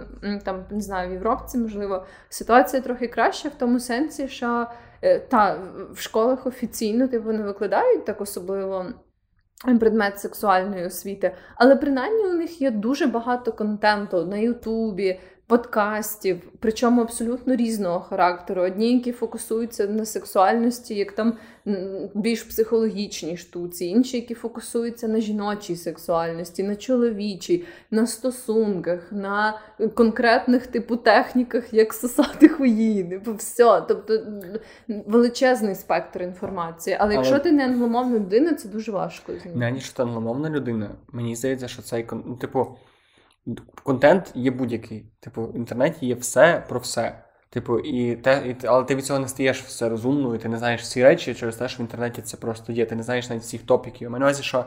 там не знаю, в Європці, можливо, ситуація трохи краща в тому сенсі, що е, та в школах офіційно типу не викладають так особливо. Предмет сексуальної освіти, але принаймні у них є дуже багато контенту на Ютубі, подкастів, причому абсолютно різного характеру. Одні, які фокусуються на сексуальності, як там більш психологічній штуці, інші, які фокусуються на жіночій сексуальності, на чоловічій, на стосунках, на конкретних типу техніках, як сосати хуї, типу все. Тобто величезний спектр інформації. Але, Але... якщо ти не англомовна людина, це дуже важко. Не, ніж ти англомовна людина. Мені здається, що цей ну, типу. Контент є будь-який. Типу, в інтернеті є все про все. Типу, і те, і, але ти від цього не стаєш все розумною, ти не знаєш всі речі через те, що в інтернеті це просто є. Ти не знаєш навіть всіх топіків. У мене увазі, що,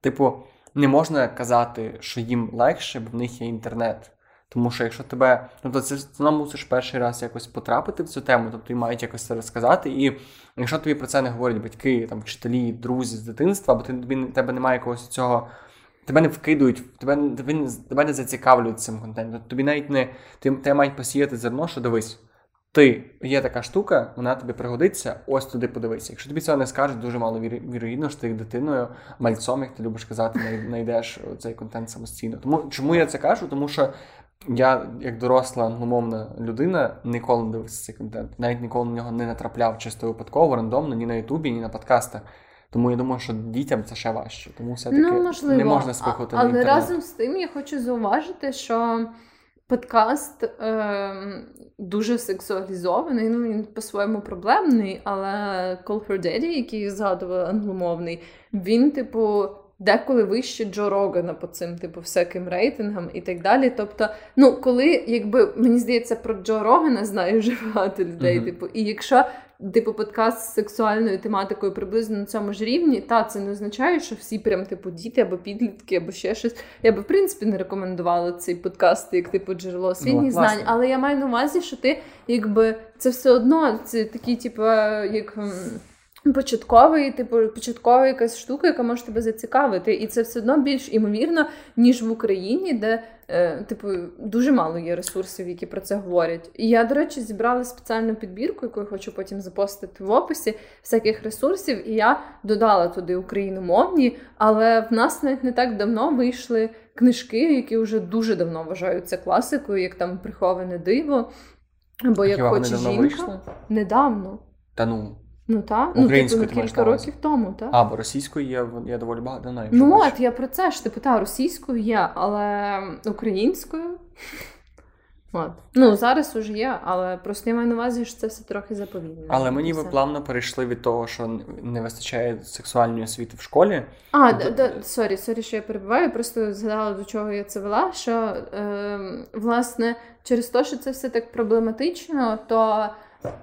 типу, не можна казати, що їм легше, бо в них є інтернет. Тому що якщо тебе, ну то це ти мусиш перший раз якось потрапити в цю тему, тобто і мають якось це розказати. І якщо тобі про це не говорять батьки, там вчителі, друзі з дитинства, або ти тобі тебе немає якогось цього Тебе не вкидують, тебе тебе, тебе не зацікавлюють цим контентом. Тобі навіть не ти, тебе мають посіяти зерно, що дивись. Ти є така штука, вона тобі пригодиться, ось туди подивися. Якщо тобі цього не скажуть, дуже мало вірогідно, що ти дитиною, мальцом, як ти любиш казати, знайдеш цей контент самостійно. Тому чому я це кажу? Тому що я, як доросла англомовна людина, ніколи не дивився цей контент. Навіть ніколи на нього не натрапляв чисто випадково, рандомно, ні на Ютубі, ні на подкастах. Тому я думаю, що дітям це ще важче. Тому все-таки ну, можливо. не можна на інтернет. Але разом з тим я хочу зауважити, що подкаст е, дуже сексуалізований. Ну він по-своєму проблемний, але Call for Daddy, який згадував англомовний, він, типу. деколи вище Джо Рогана по цим, типу, всяким рейтингам і так далі. Тобто, ну, коли, якби мені здається, про Джо Рогана знає вже багато людей. Mm-hmm. Типу, і якщо типу, подкаст з сексуальною тематикою приблизно на цьому ж рівні, та це не означає, що всі прям типу діти або підлітки, або ще щось. Я би в принципі не рекомендувала цей подкаст як типу джерело освітніх ну, знань, але я маю на увазі, що ти якби це все одно це такі, типу, як. Початковий, типу, початкова якась штука, яка може тебе зацікавити, і це все одно більш імовірно, ніж в Україні, де е, типу дуже мало є ресурсів, які про це говорять. І я, до речі, зібрала спеціальну підбірку, яку я хочу потім запостити в описі всяких ресурсів, і я додала туди україномовні, але в нас навіть не так давно вийшли книжки, які вже дуже давно вважаються класикою, як там приховане диво, або як хоче жінка. Вийшли? Недавно. Та ну. Ну так, ну типу, кілька років тому, так? А, бо російською є я доволі багато знаю. Ну от, я про це ж типу, та, російською є, але українською. От. Ну, зараз уже є, але просто я маю на увазі, що це все трохи заповідне. Але мені ви плавно перейшли від того, що не вистачає сексуальної освіти в школі. А, до... да, сорі, сорі, що я перебуваю. Просто згадала, до чого я це вела. Що е, власне через те, що це все так проблематично, то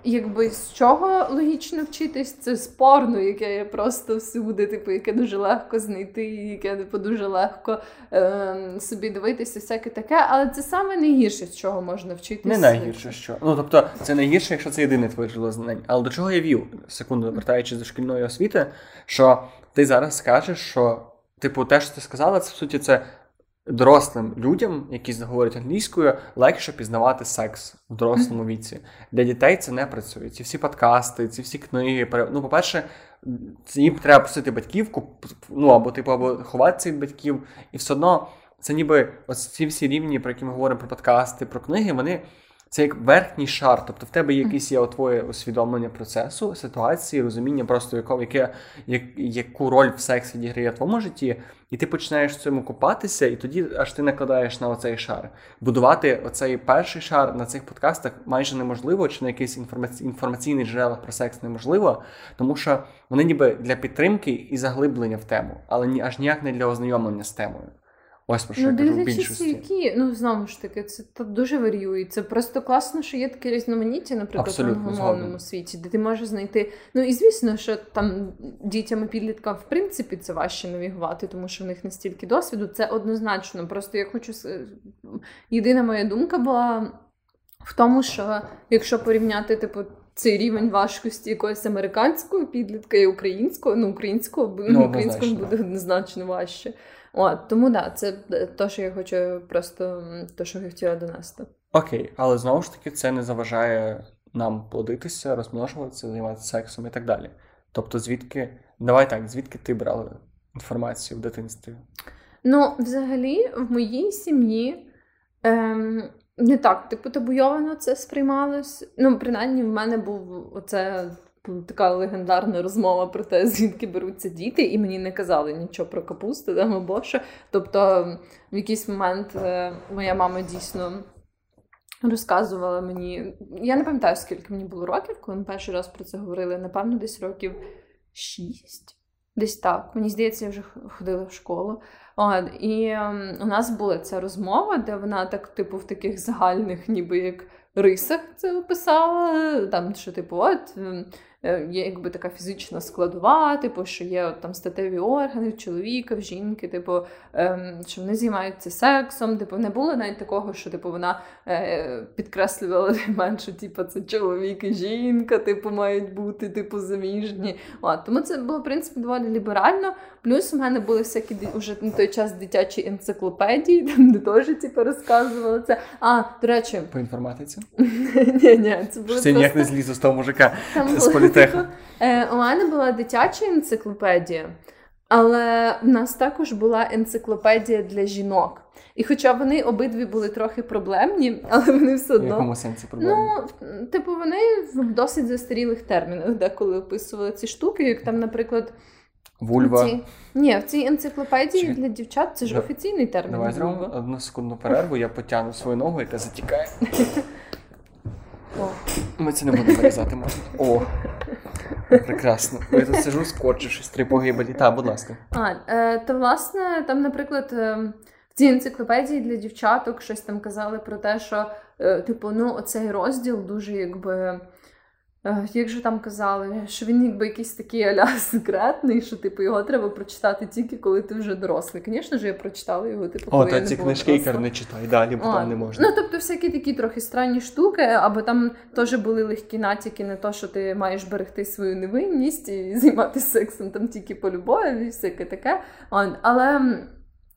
Якби з чого логічно вчитись, це спорно, яке є просто всюди, типу, яке дуже легко знайти, яке типу, дуже легко е, собі дивитися, всяке таке, але це саме найгірше, з чого можна вчитися. Не найгірше що. Ну тобто, це найгірше, якщо це єдине твоє джерело знань. Але до чого я вів, секунду, повертаючись до шкільної освіти, що ти зараз скажеш, що, типу, те, що ти сказала, це в суті це дорослим людям, які говорять англійською, легше пізнавати секс в дорослому віці. Для дітей це не працює. Ці всі подкасти, ці всі книги. Ну, по-перше, їм треба просити батьків, ну або типу, або ховатися від батьків, і все одно це ніби ось ці всі рівні, про які ми говоримо про подкасти, про книги, вони. Це як верхній шар, тобто в тебе якийсь є твоє усвідомлення процесу, ситуації, розуміння просто якого, яке, як, яку роль в сексі відіграє в твоєму житті, і ти починаєш в цьому купатися, і тоді аж ти накладаєш на оцей шар. Будувати оцей перший шар на цих подкастах майже неможливо, чи на якийсь інформаці... інформаційний джерелах про секс неможливо, тому що вони ніби для підтримки і заглиблення в тему, але аж ніяк не для ознайомлення з темою. Ось про що ну, я кажу в більшості. які, ну знову ж таки, це то дуже варіює. Це просто класно, що є таке різноманіття, наприклад, в англомовному світі, де ти можеш знайти. Ну і звісно, що там дітям і підліткам в принципі це важче навігувати, тому що в них настільки досвіду. Це однозначно. Просто я хочу єдина моя думка була в тому, що якщо порівняти, типу. Цей рівень важкості якоїсь американського підлітка і українського, ну українського ну, українського буде однозначно важче. От, Тому да, це те, що я хочу просто те, що я хотіла донести. Окей, але знову ж таки, це не заважає нам плодитися, розмножуватися, займатися сексом і так далі. Тобто, звідки, давай так, звідки ти брала інформацію в дитинстві? Ну, взагалі, в моїй сім'ї ем, не так типу табуйовано це сприймалось. Ну, принаймні, в мене був оце така легендарна розмова про те, звідки беруться діти, і мені не казали нічого про капусту, да, або що. Тобто, в якийсь момент е, моя мама дійсно. Розказувала мені, я не пам'ятаю, скільки мені було років, коли ми перший раз про це говорили. Напевно, десь років шість. Десь так. Мені здається, я вже ходила в школу. От, І ем, у нас була ця розмова, де вона так, типу, в таких загальних, ніби як рисах це описала. Там, що, типу, от ем, є якби така фізична складова, типу, що є там статеві органи в чоловіка, в жінки, типу, ем, що вони займаються сексом. Типу, не було навіть такого, що типу вона е, підкреслювала менше, типу, це чоловік і жінка, типу, мають бути типу заміжні. От, Тому це було в принципі доволі ліберально. Плюс у мене були всякі вже на той час дитячі енциклопедії, там де теж типу, розказували це. А, до речі, по інформатиці? Ні, ні, це було. Це ніяк не злізу з того мужика з політеху. Е, у мене була дитяча енциклопедія, але в нас також була енциклопедія для жінок. І хоча вони обидві були трохи проблемні, але вони все одно. В якому сенсі проблемні? Ну, типу, вони в досить застарілих термінах, деколи описували ці штуки, як там, наприклад. Вульва. Ці... Ні, в цій енциклопедії Чи... для дівчат це ж да. офіційний термін. Давай зробимо одну секунду перерву, я потягну свою ногу, яка затікає. О. Ми це не будемо вирізати, можна. О. Прекрасно. Я тут сижу, скорчившись, три погибелі. Та, будь ласка. А, е, то власне, там, наприклад, е, в цій енциклопедії для дівчаток щось там казали про те, що, е, типу, ну, оцей розділ дуже якби. Е, як же там казали, що він якби якийсь такий аля секретний, що типу його треба прочитати тільки коли ти вже дорослий. Звісно ж, я прочитала його, типу, коли О, та не ці книжки. Ікар не читай далі, бо там не можна. Ну, тобто, всякі такі трохи странні штуки, або там теж були легкі натяки на те, що ти маєш берегти свою невинність і займатися сексом там тільки по любові, і всяке таке. Але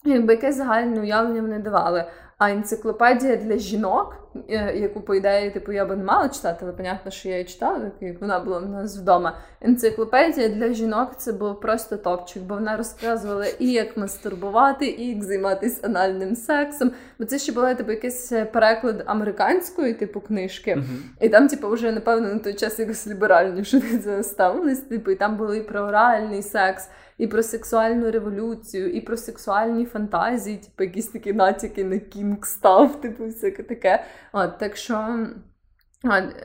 якби яке загальне уявлення вони давали. А енциклопедія для жінок, е, яку, по ідеї, типу, я би не мала читати, але понятно, що я її читала, так як вона була в нас вдома. Енциклопедія для жінок це був просто топчик, бо вона розказувала і як мастурбувати, і як займатися анальним сексом. Бо це ще була типу якийсь переклад американської типу книжки. Мгм. І там, типу, вже напевно на той час якось ліберальніше цього ставились. Типу, і там було і про оральний секс, і про сексуальну революцію, і про сексуальні фантазії, типу, якісь такі натяки на кінг став, типу, всяке таке. От, так що.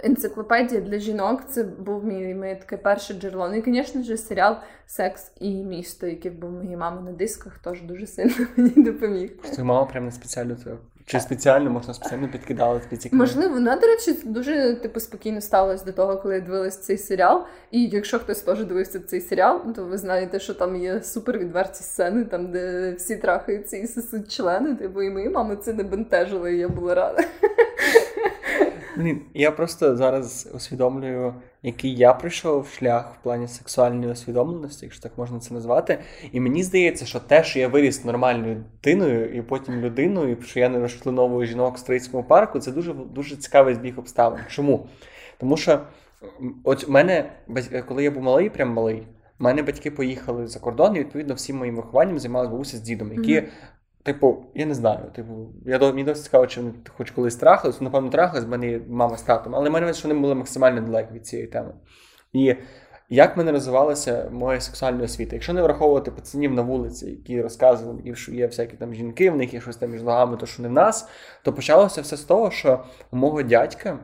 Енциклопедія для жінок це був мій, моє таке перше джерело. Ну і, звісно ж, серіал Секс і місто, який був моєї мами на дисках, теж дуже сильно мені допоміг. Твоя мама прям не спеціально це. Чи спеціально, можна спеціально підкидала тобі ці книги? Можливо, вона, до речі, дуже типу спокійно ставилась до того, коли я дивилась цей серіал. І якщо хтось теж дивився цей серіал, то ви знаєте, що там є супер відверті сцени, там де всі трахаються і сосуть члени. Типу, і мої мами це не бентежило, і я була рада. Блін, я просто зараз усвідомлюю, який я пройшов шлях в плані сексуальної усвідомленості, якщо так можна це назвати. І мені здається, що те, що я виріс нормальною дитиною і потім людиною, і що я не розчленовую жінок в стрийському парку, це дуже дуже цікавий збіг обставин. Чому? Тому що от мене, коли я був малий, прям малий, мене батьки поїхали за кордон, і відповідно всім моїм вихованням займалися бабуся з дідом, які. Мгм. Типу, я не знаю. Типу, я мені досить цікаво, чи вони хоч колись трахались. Напевно, трахались, мене мама з татом, але мене що вони були максимально далекі від цієї теми. І як мене розвивалася моя сексуальна освіта? Якщо не враховувати пацанів на вулиці, які розказували, що є всякі там жінки, в них є щось там між ногами, то що не в нас, то почалося все з того, що у мого дядька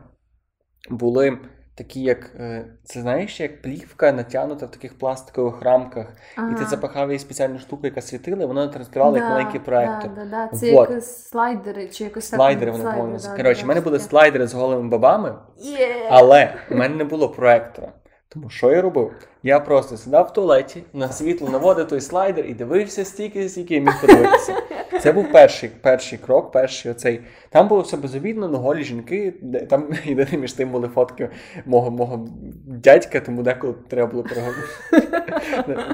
були такі, як е, це знаєш, як плівка натягнута в таких пластикових рамках, і ти запахав її спеціальну штуку, яка світила, і вона транслювала як маленький проектор. Да, да, да. Це Вот. як слайдери, чи якось так. Слайдери вони слайдери, да, Коротше, в мене були слайдери з голими бабами, yeah. але в мене не було проектора. Тому що я робив? Я просто сідав в туалеті, на світло наводив той слайдер і дивився стільки, стільки я міг подивитися. Це був перший, перший крок, перший оцей. Там було все безобідно, ну голі жінки. де- Там єдине між тим були фотки мого, мого дядька, тому деколи треба було переговорити.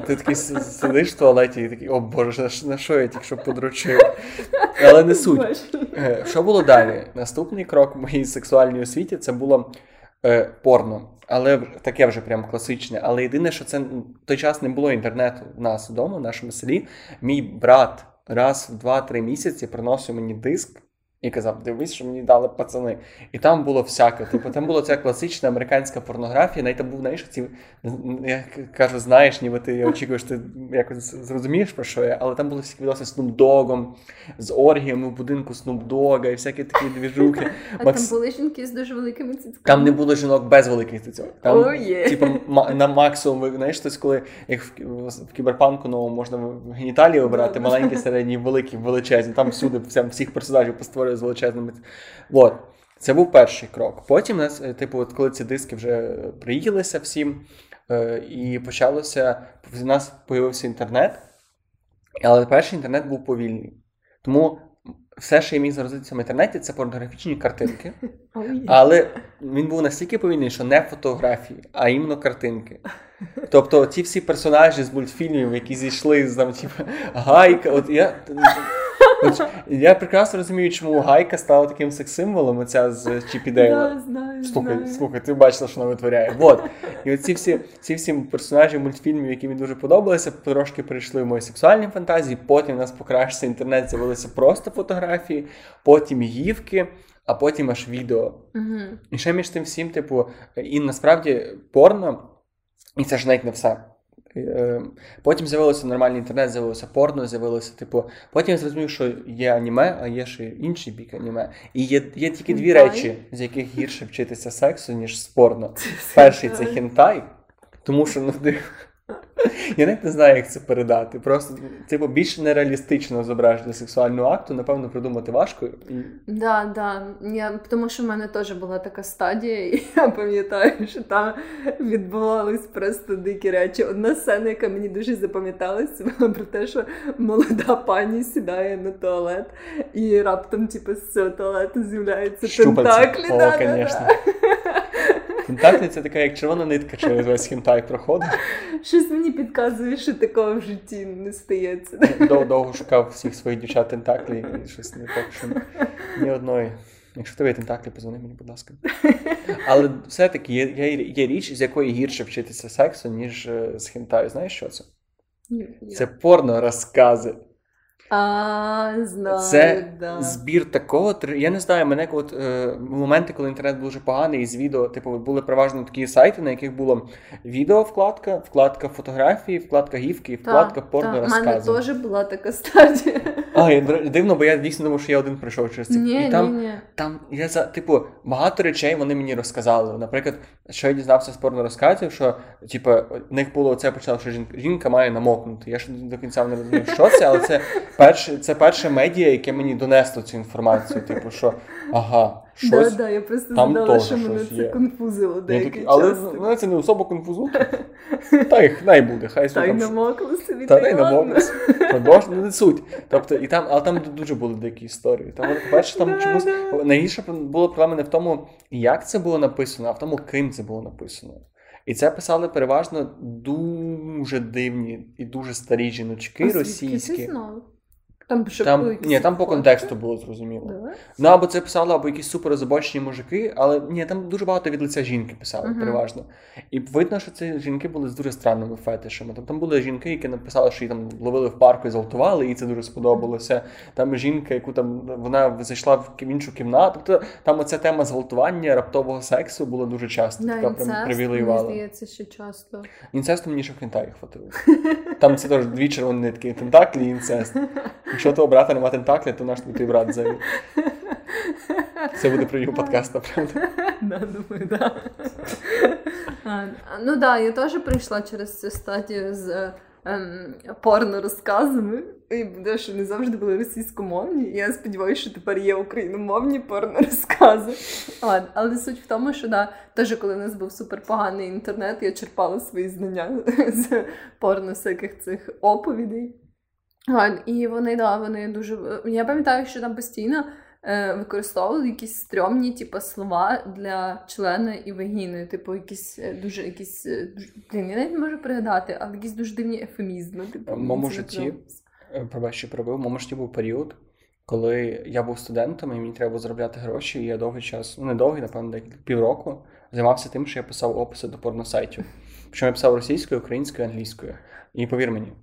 Ти такий сидиш в туалеті і такий, о боже, на що- я тільки що подручив? Але не суть. Е, Що було далі? Наступний крок в моїй сексуальній освіті це було е, порно. Але таке вже прям класичне. Але єдине, що це в той час не було інтернету в нас вдома, в нашому селі. Мій брат раз в 2-3 місяці приносив мені диск і казав: дивись, що мені дали пацани. І там було всяке. Типу, там була ця класична американська порнографія. Навіть там був, знаєш, ці я кажу, знаєш, ніби ти очікуєш, ти якось зрозумієш про що я, але там були всякі відоси з Dogg'ом, з оргіями в будинку Dogga і всякі такі двіжухи. А Макс- там були жінки з дуже великими цицьками. Там не було жінок без великих цицьок. Там, О, є. типу, на максимум, знаєш, хтось, коли як в, в кіберпанку новому можна в- геніталії обирати, маленькі, середні, великі, величезні. Там всюди всіх персонажів з величезними. Вот. Це був перший крок. Потім, нас, е, типу, от коли ці диски вже приїлися всім, е, і почалося. В нас з'явився інтернет, але перший інтернет був повільний. Тому все, що я міг заразитися в інтернеті, це порнографічні картинки. Але він був настільки повільний, що не фотографії, а іменно картинки. Тобто, ті всі персонажі з мультфільмів, які зійшли з там, типу, гайка. От я, я прекрасно розумію, чому гайка стала таким секс-символом, оця з Чіпі Дейла. Да, знаю, Слухай, знаю. слухай, ти бачила, що вона витворяє. Вот. І оці всі, ці всі персонажі мультфільмів, які мені дуже подобалися, трошки перейшли в мої сексуальні фантазії. Потім у нас покращився інтернет, з'явилися просто фотографії, потім гівки, а потім аж відео. Мгм. І ще між тим всім, типу, і насправді порно, і це ж навіть не все. Е, Потім з'явилося нормальний інтернет, з'явилося порно, з'явилося, типу. Потім я зрозумів, що є аніме, а є ще інший бік аніме. І є, є тільки дві Хентай? речі, з яких гірше вчитися сексу, ніж з порно. Перший це хентай. Тому що ну. Я навіть не знаю, як це передати. Просто, типу, більш нереалістично зображення сексуального акту, напевно, придумати важко. І... Да, да. Я, Тому що в мене теж була така стадія, і я пам'ятаю, що там відбувались просто дикі речі. Одна сцена, яка мені дуже запам'яталася, була про те, що молода пані сідає на туалет, і раптом, типу, з цього туалету з'являються Щупальці. тентаклі. О, да, да, да. Тентаклі це така, як червона нитка через весь хінтай проходить. Щось мені підказує, що такого в житті не стається. Дов- Довго шукав всіх своїх дівчат тентаклі і щось не поки що ні одної. Якщо тебе є тентаклі, позвони мені, будь ласка. Але все-таки є, є, є річ, з якої гірше вчитися сексу, ніж е, з хінтаю. Знаєш, що це? Це порно розкази. А, знаю, Це да. збір такого. Я не знаю, мене от е, моменти, коли інтернет був дуже поганий, і з відео, типу, були переважно такі сайти, на яких було відео вкладка, вкладка фотографії, вкладка гівки вкладка порно У мене теж була така стадія. А, я дивно, бо я дійсно думав, що я один пройшов через це. Ні, і там, ні, ні. там я за типу багато речей вони мені розказали. Наприклад, що я дізнався з порно розказів, що типу, в них було це почало, що жінка, жінка має намокнути. Я ж до кінця не розумів, що це, але це перше, це перше медіа, яке мені донесло цю інформацію. Типу, що ага, щось. да, я просто там теж що мене це є. конфузило деякий такий, час. але ну, це не особо конфузу. Та й хай буде, хай Та й намокли собі. та й. Продовж ну, не суть. Тобто, і там, але там дуже були дикі історії. Там, по-перше, там чомусь найгірше було проблема не в тому, як це було написано, а в тому, ким це було написано. І це писали переважно дуже дивні і дуже старі жіночки російські. ти знав? Там, щоб Там, були ні, там по контексту було зрозуміло. Да? Ну, або це писали, або якісь супер озабочені мужики, але ні, там дуже багато від лиця жінки писали, Мгм. переважно. І видно, що ці жінки були з дуже странними фетишами. Там, там були жінки, які написали, що її там ловили в парку і зґвалтували, і їй це дуже сподобалося. Там жінка, яку там вона зайшла в іншу кімнату. Тобто там оця тема зґвалтування, раптового сексу була дуже часто. Да, така прям мені привілеювала. здається, ще часто. Інцесту мені ще в хватило. Там це теж дві червоні нитки: тентаклі і інцест. Якщо того брата нема тентакля, то наш той брат завів. Це буде прев'ю подкаста, правда? Да, думаю, да. Ну да, я теж прийшла через цю стадію з ем, порно розказами. І де що не завжди були російськомовні. І я сподіваюся, що тепер є україномовні порно розкази. А, але суть в тому, що да, теж коли в нас був суперпоганий інтернет, я черпала свої знання з порно всяких цих оповідей. І вони, да, вони дуже. Я пам'ятаю, що там постійно е, використовували якісь стрьомні, типу, слова для члена і вагіни. Типу, якісь е, дуже якісь. е, дуже- Блін, я навіть не можу пригадати, але якісь дуже дивні ефемізми. Типу, не житті. Е, Пробач, що пробив. В моєму житті був період, коли я був студентом, і мені треба було заробляти гроші, і я довгий час, ну не довгий, напевно, декілька півроку, займався тим, що я писав описи до порносайтів. Причому я писав російською, українською, англійською. І повір мені,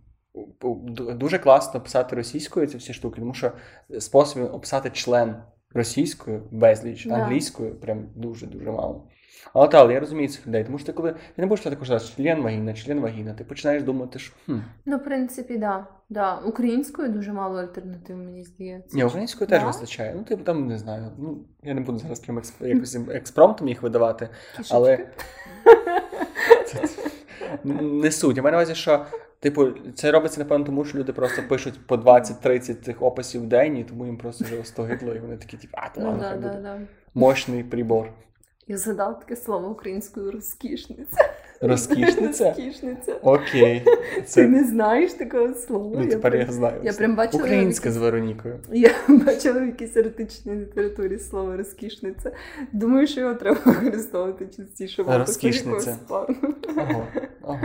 дуже класно писати російською ці всі штуки, тому що способів описати член російською безліч, Да. англійською прям дуже-дуже мало. Але так, але я розумію цих людей, тому що ти коли ти не будеш також член вагіна, член вагіна, ти починаєш думати, що хм, Ну, в принципі, да. да. Українською дуже мало альтернатив, мені здається. Ні, українською теж Да? вистачає. Ну, типу, там не знаю. Ну, я не буду зараз прям експ... якось експромтом їх видавати, Кішечки. але не суть. Я маю на увазі, що, типу, це робиться, напевно, тому що люди просто пишуть по 20-30 цих описів в день, і тому їм просто вже остогидло, і вони такі, типу, а, то Ну, ладно, да, хай да, буде. да. Мощний прибор. Я згадала таке слово українською розкішниця. Розкішниця? Розкішниця. Окей. Ти не знаєш такого слова? Ну, тепер прям- я знаю. я прям бачила Українська якісь- з Веронікою. Я бачила в якійсь еротичній літературі слово розкішниця. Думаю, що його треба використовувати частіше Розкішниця. Ого, ого.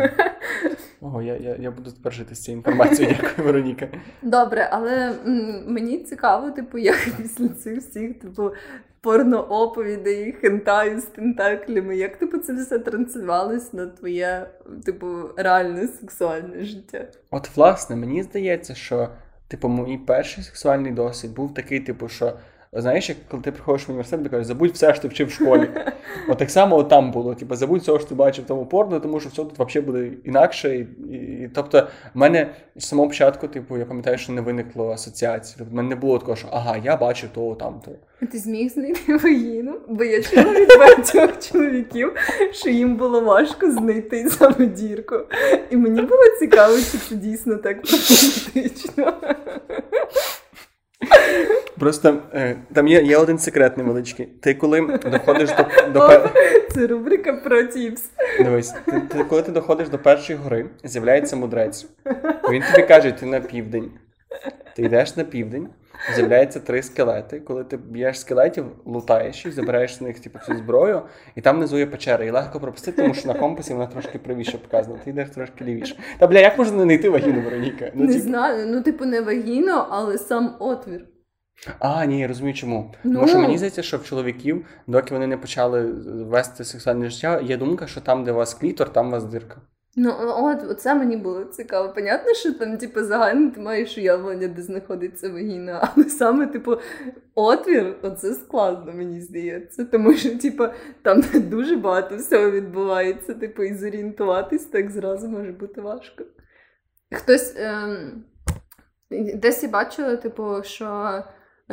Ого, я, я, я буду тепер жити з цією інформацією. Дякую, Вероніка. Добре, але м, мені цікаво, типу, як після цих всіх, типу, порнооповідей, хентаю з тентаклями, як типу це все транслювалось на твоє, типу, реальне сексуальне життя? От, власне, мені здається, що, типу, мій перший сексуальний досвід був такий, типу, що знаєш, як коли ти приходиш в університет, ти кажеш, забудь все, що ти вчив в школі. От так само от там було. Типу, забудь все, що ти бачив в тому порно, тому що все тут взагалі буде інакше. І, і, і, Тобто, в мене з самого початку, типу, я пам'ятаю, що не виникло асоціації. Тобто, в мене не було такого, що ага, я бачив того, там, то. Ти зміг знайти вагіну, бо я чула від багатьох чоловіків, що їм було важко знайти саме дірку. І мені було цікаво, чи це дійсно так проблематично. Просто е, там є є один секрет невеличкий. Ти коли доходиш до до Це рубрика про тіпс. Дивись, ти, ти, коли ти доходиш до першої гори, з'являється мудрець. Він тобі каже, ти на південь. Ти йдеш на південь, з'являються три скелети. Коли ти б'єш скелетів, лутаєш їх, забираєш з них типу, всю зброю, і там внизу є печера. І легко пропустити, тому що на компасі вона трошки правіше показана. Ти йдеш трошки лівіше. Та бля, як можна не знайти вагіну, Вероніка? Ну, Не типу... знаю, ну типу не вагіно, але сам отвір. А, ні, я розумію чому. Ну. Тому що мені здається, що в чоловіків, доки вони не почали вести сексуальне життя, є думка, що там, де у вас клітор, там у вас дирка. Ну, от це мені було цікаво. Понятно, що там, типу, загально ти маєш уявлення, де знаходиться вагіна, але саме, типу, отвір, оце складно, мені здається. Тому що, типу, там дуже багато всього відбувається, типу, і зорієнтуватись так зразу може бути важко. Хтось ем, десь я бачила, типу, що.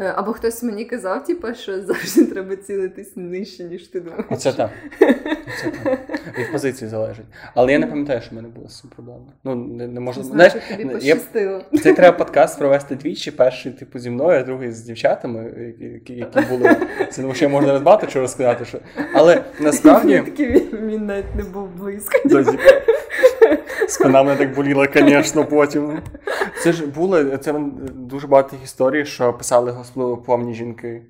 Е, або хтось мені казав, типу, що завжди треба цілитись нижче, ніж ти думаєш. Оце так. Оце так. Від позиції залежить. Але я не пам'ятаю, що в мене було з цим проблема. Ну, не, не можу... Знаєш, тобі пощастило. Я... Це треба подкаст провести двічі. Перший, типу, зі мною, а другий з дівчатами, які, які були. Це тому що я можу багато чого розказати. Що... Але насправді. Такий він навіть не був близько. Спина мене так боліла, звісно, потім. Це ж було це дуже багато історій, що писали повні жінки.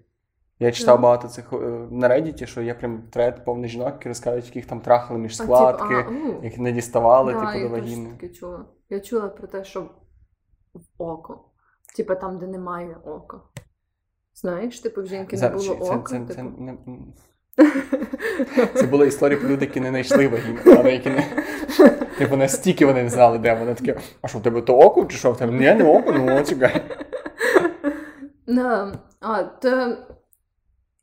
Я читав багато цих е, на Reddit, що є прям трет повний жінок, які розказують, яких там трахали між складки, а, тип, а, які не діставали, да, типу, до вагіни. Я чула. Я чула про те, що в око. Типу там, де немає ока. Знаєш, типу в жінки не було це, ока. Це, типу... це, не... це була історія про людей, які не знайшли вагіну, але які не. Типу, настільки вони не знали, де вони таке, а що в тебе то око, чи що в тебе? Ні, не око, ну чекай. No. А, то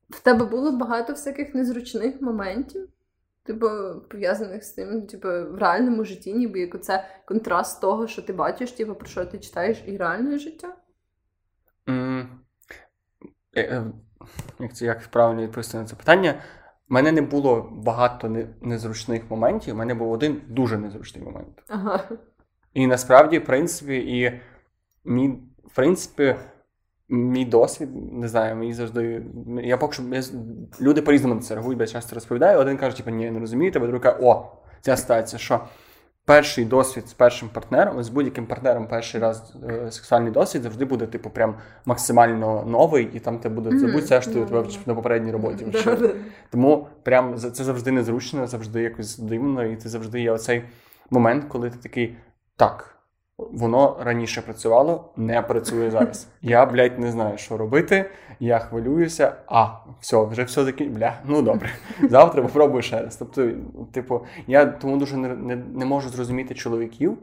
в тебе було багато всяких незручних моментів, типу, пов'язаних з тим, типу, в реальному житті, ніби як оце контраст того, що ти бачиш, типу, про що ти читаєш, і реальне життя? Mm. Як це як правильно відповісти на це питання? У мене не було багато незручних моментів, у мене був один дуже незручний момент. Ага. І насправді, в принципі, і мій, в принципі, мій досвід, не знаю, мені завжди. Я поки що я, люди по-різному це реагують, я часто розповідаю. Один каже, типу, ні, не розумієте, а другий каже, о, ця ситуація, що перший досвід з першим партнером, з будь-яким партнером перший раз е, сексуальний досвід завжди буде, типу, прям максимально новий, і там ти буде все, що ти тебе на попередній роботі. Тому прям це завжди незручно, завжди якось дивно, і це завжди є оцей момент, коли ти такий так. Воно раніше працювало, не працює зараз. Я, блядь, не знаю, що робити. Я хвилююся, а все, вже все закін... бля, ну добре. Завтра попробую ще раз. Тобто, типу, я тому дуже не, не, не можу зрозуміти чоловіків.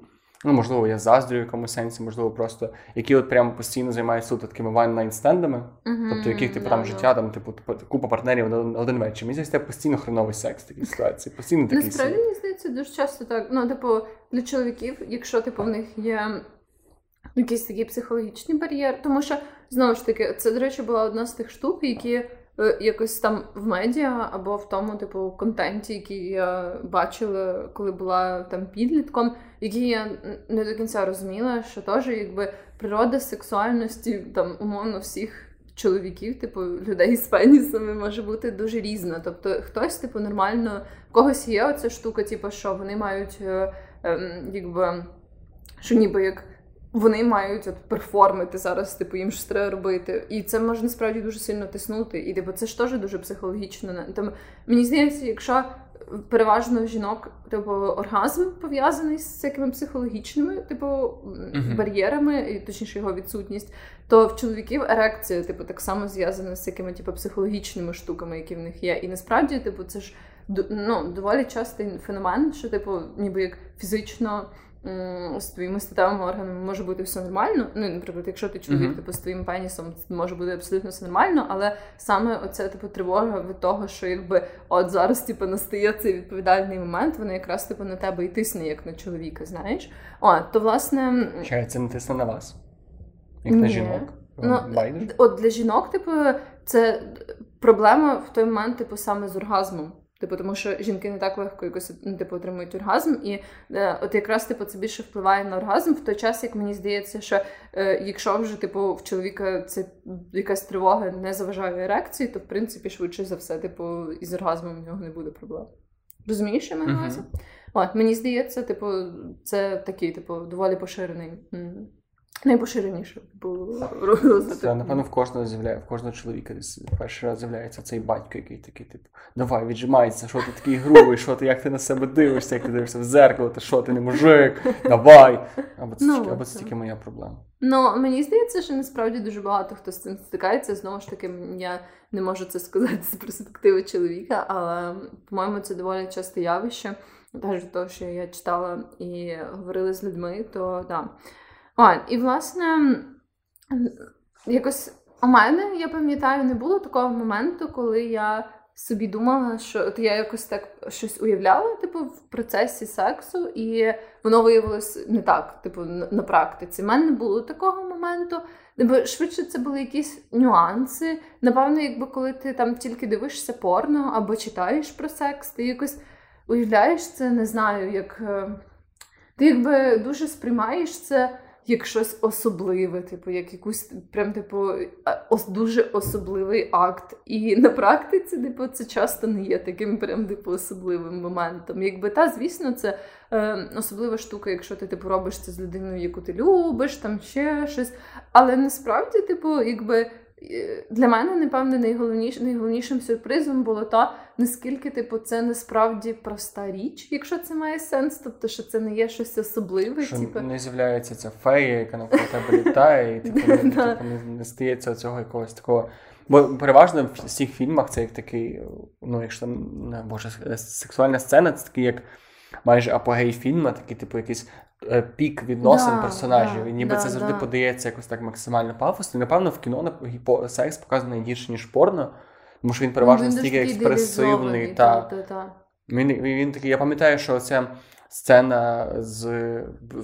Ну, можливо, я заздрю в якомусь сенсі, можливо, просто які от прямо постійно займаються такими one-night стендами, mm-hmm, тобто яких типу yeah, там yeah. життя, там, типу, купа партнерів на один вечір. Мені здається, постійно хреновий секс в такій ситуації. Постійно такий Насправді, мені здається, дуже часто так. Ну, типу, для чоловіків, якщо типу в них є якийсь такий психологічний бар'єр, тому що знову ж таки, це, до речі, була одна з тих штук, які. Е, якось там в медіа або в тому, типу, контенті, який я бачила, коли була там підлітком, який я не до кінця розуміла, що теж якби природа сексуальності там умовно всіх чоловіків, типу людей з пенісами може бути дуже різна. Тобто хтось, типу, нормально в когось є оця штука, типу, що вони мають е, е, якби що ніби як вони мають от перформити зараз, типу, їм щось треба робити. І це може насправді дуже сильно тиснути. І типу, це ж теж дуже психологічно. Там, Мені здається, якщо переважно жінок, типу, оргазм пов'язаний з всякими психологічними, типу, uh-huh. бар'єрами, і точніше його відсутність, то в чоловіків ерекція, типу, так само зв'язана з всякими типу, психологічними штуками, які в них є. І насправді, типу, це ж ну, доволі частий феномен, що, типу, ніби як фізично з твоїми статевими органами може бути все нормально. Ну, наприклад, якщо ти чоловік, mm-hmm. типу з твоїм пенісом, може бути абсолютно все нормально, але саме оця типу тривога від того, що якби от зараз типу, настає цей відповідальний момент, вона якраз типу на тебе і тисне, як на чоловіка, знаєш. О, то власне. Чай, це не тисне на вас, як на жінок. Ну, От для жінок, типу, це проблема в той момент, типу, саме з оргазмом. Типу, тому що жінки не так легко якось ну, типу, отримують оргазм, і е, от якраз типу, це більше впливає на оргазм в той час, як мені здається, що е, якщо вже типу в чоловіка це якась тривога не заважає ерекції, то в принципі швидше за все, типу, із оргазмом в нього не буде проблем. Розумієш, що я маю на увазі? Мені здається, типу, це такий, типу, доволі поширений. Найпоширеніше. Це, напевно, в кожного з'являє, в кожного чоловіка перший раз з'являється цей батько, який такий, типу, давай, віджимайся, що ти такий грубий, що ти, як ти на себе дивишся, як ти дивишся в зеркало, ти що ти не мужик, давай. Або це, ну, або це тільки моя проблема. Ну, мені здається, що насправді дуже багато хто з цим стикається. Знову ж таки, я не можу це сказати з перспективи чоловіка, але, по-моєму, це доволі часте явище. Навіть того, що я читала і говорила з людьми, то да. О, і, власне, якось у мене, я пам'ятаю, не було такого моменту, коли я собі думала, що от я якось так щось уявляла, типу, в процесі сексу, і воно виявилось не так, типу, на практиці. У мене не було такого моменту. Бо швидше це були якісь нюанси. Напевно, якби коли ти там тільки дивишся порно або читаєш про секс, ти якось уявляєш це, не знаю, як. Е, ти якби дуже сприймаєш це як щось особливе, типу, як якусь прям типу дуже особливий акт. І на практиці, типу, це часто не є таким прям типу особливим моментом. Якби та, звісно, це е, особлива штука, якщо ти типу робиш це з людиною, яку ти любиш, там ще щось. Але насправді, типу, якби. Для мене, напевне, найголовніш, найголовнішим сюрпризом було то, наскільки типу, це насправді проста річ, якщо це має сенс, тобто що це не є щось особливе. Що типу... Не з'являється ця фея, яка навколо тебе літає, і типу, не, типу, не, не стається цього якогось такого. Бо переважно в всіх фільмах це як такий, ну, якщо не боже, сексуальна сцена, це такий як майже апогей фільму, такий, типу, якийсь Е, пік відносин да, персонажів. Да, і ніби да, це завжди подається якось так максимально пафосно. І напевно в кіно секс показаний гірше, ніж порно, тому що він переважно ну, стільки експресивний. Та, та, та. Він, він такий, Я пам'ятаю, що ця сцена з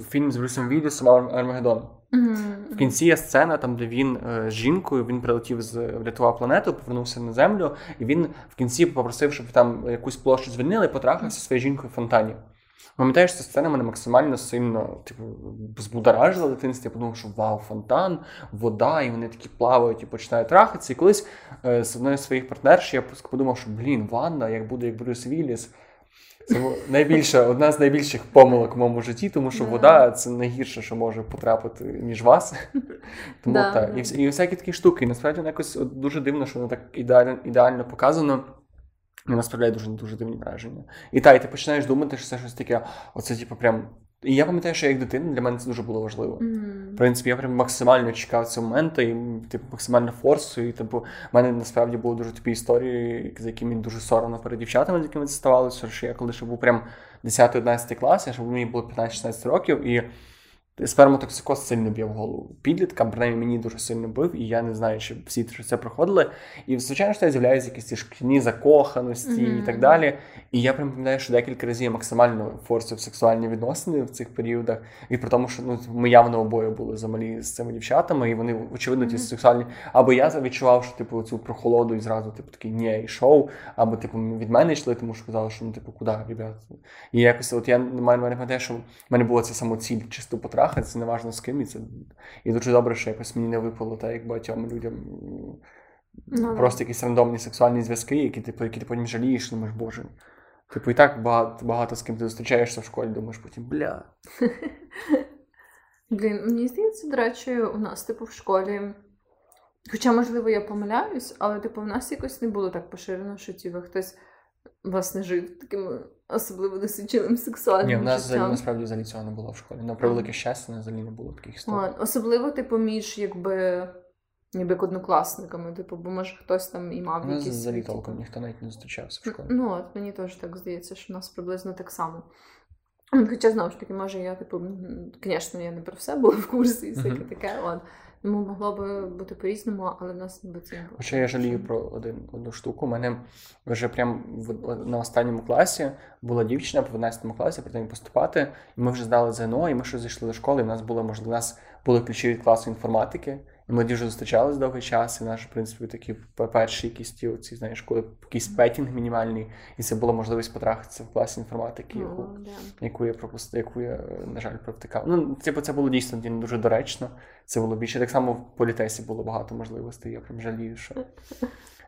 фільм з Брюсом Віллісом Армагеддон. Mm-hmm. В кінці є сцена, там, де він е, з жінкою він прилетів з врятував планету, повернувся на землю, і він в кінці попросив, щоб там якусь площу звільнили, і потрахався своєю жінкою в фонтані. Пам'ятаєш, ця сцена мене максимально сильно типу, збудоражила в дитинстві. Я подумав, що вау, фонтан, вода, і вони такі плавають і починають трахатися. І колись е, з одної з своїх партнерш я подумав, що блін, ванна, як буде як Брюс Вілліс. Це найбільша, одна з найбільших помилок в моєму житті, тому що yeah. вода це найгірше, що може потрапити між вас. Тому yeah. так. І і всякі такі штуки. І насправді якось дуже дивно, що воно так ідеально ідеально показано. Вона справляє дуже дуже дивні враження. І так, і ти починаєш думати, що це щось таке, оце, типу, прям. І я пам'ятаю, що як дитина для мене це дуже було важливо. Mm-hmm. В принципі, я прям максимально чекав цього моменту, і типу, максимально форсую. І типу, в мене насправді були дуже типі історії, за які мені дуже соромно перед дівчатами, з якими це ставалося. Що я коли ще був прям 10-11 клас, я ще мені було 15-16 років, і Сперматоксикоз сильно б'є в голову підліткам, принаймні мені дуже сильно бив, і я не знаю, чи всі це проходили. І, звичайно, що з'являються якісь ті шкільні закоханості mm-hmm. і так далі. І я прям пам'ятаю, що декілька разів я максимально форсив сексуальні відносини в цих періодах. І при тому, що ну, ми явно обоє були замалі з цими дівчатами, і вони, очевидно, ті mm-hmm. сексуальні. Або я відчував, що типу цю прохолоду і зразу, типу, такий ні, йшов, або типу від мене йшли, тому що казали, що ну, типу, куди, ребят? І якось от я не пам'ятаю, що в мене була ця самоціль чисто потрапити трахати, це не важно з ким. І це і дуже добре, що якось мені не випало, так як багатьом людям. Ну, Просто якісь рандомні сексуальні зв'язки, які ти, які ти потім жалієш, думаєш, боже. Типу, і так багато багато з ким ти зустрічаєшся в школі, думаєш потім, бля. Блін, мені здається, до речі, у нас, типу, в школі. Хоча, можливо, я помиляюсь, але типу, в нас якось не було так поширено, що типу, хтось власне жив таким особливо досвідченим сексуальним. Ні, в нас життям. насправді взагалі цього не було в школі. На превелике щастя, взагалі не було таких історій. Особливо, типу, між якби. Ніби як однокласниками, типу, бо може хтось там і мав якісь... взагалі толком ніхто навіть не зустрічався в школі. Ну, от мені теж так здається, що в нас приблизно так само. Хоча знову ж таки, може, я типу, звісно, я не про все була в курсі і всяке таке. От. Тому могло би бути по-різному, але в нас не це. Хоча я жалію про один одну штуку. У мене вже прям в на останньому класі була дівчина по 11 класі, при поступати, і ми вже здали ЗНО, і ми ще зайшли до школи. і в нас було можливо, у нас були ключі від класу інформатики. І ми дуже зустрічались довгий час, і наш, в принципі, такі перші якісь ті, оці, знаєш, коли якийсь петінг мінімальний, і це була можливість потрахатися в класі інформатики, яку oh, yeah. яку я пропустив, яку я, на жаль, провтикав. Ну, типу, це було дійсно дуже доречно. Це було більше. Так само в політесі було багато можливостей. Я прям жалію, що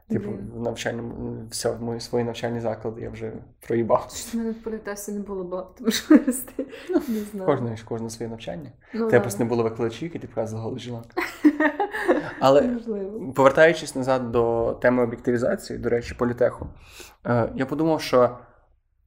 Типу, в навчальному все, в мої свої навчальні заклади я вже проїбав. У мене в політесі не було багато можливостей. Ну, не знаю. Кожне, кожне своє навчання. Ну, Тебе просто не було викладачів, які ти показували жінок. Але Можливо. повертаючись назад до теми об'єктивізації, до речі, політеху, е, я подумав, що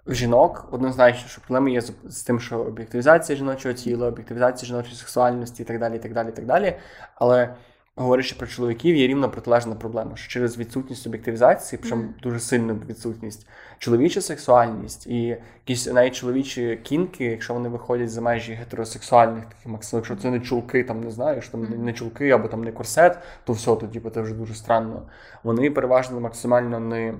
жінок однозначно, що проблеми є з тим, що об'єктивізація жіночого тіла, об'єктивізація жіночої сексуальності і так далі. і так далі, і так далі. Але говорячи про чоловіків, є рівно протилежна проблема, що через відсутність об'єктивізації, причому mm. дуже сильну відсутність, чоловіча сексуальність і якісь навіть чоловічі кінки, якщо вони виходять за межі гетеросексуальних таких максимум, якщо це не чулки, там не знаю, що там не чулки або там не корсет, то все, то типу, це вже дуже странно. Вони переважно максимально не.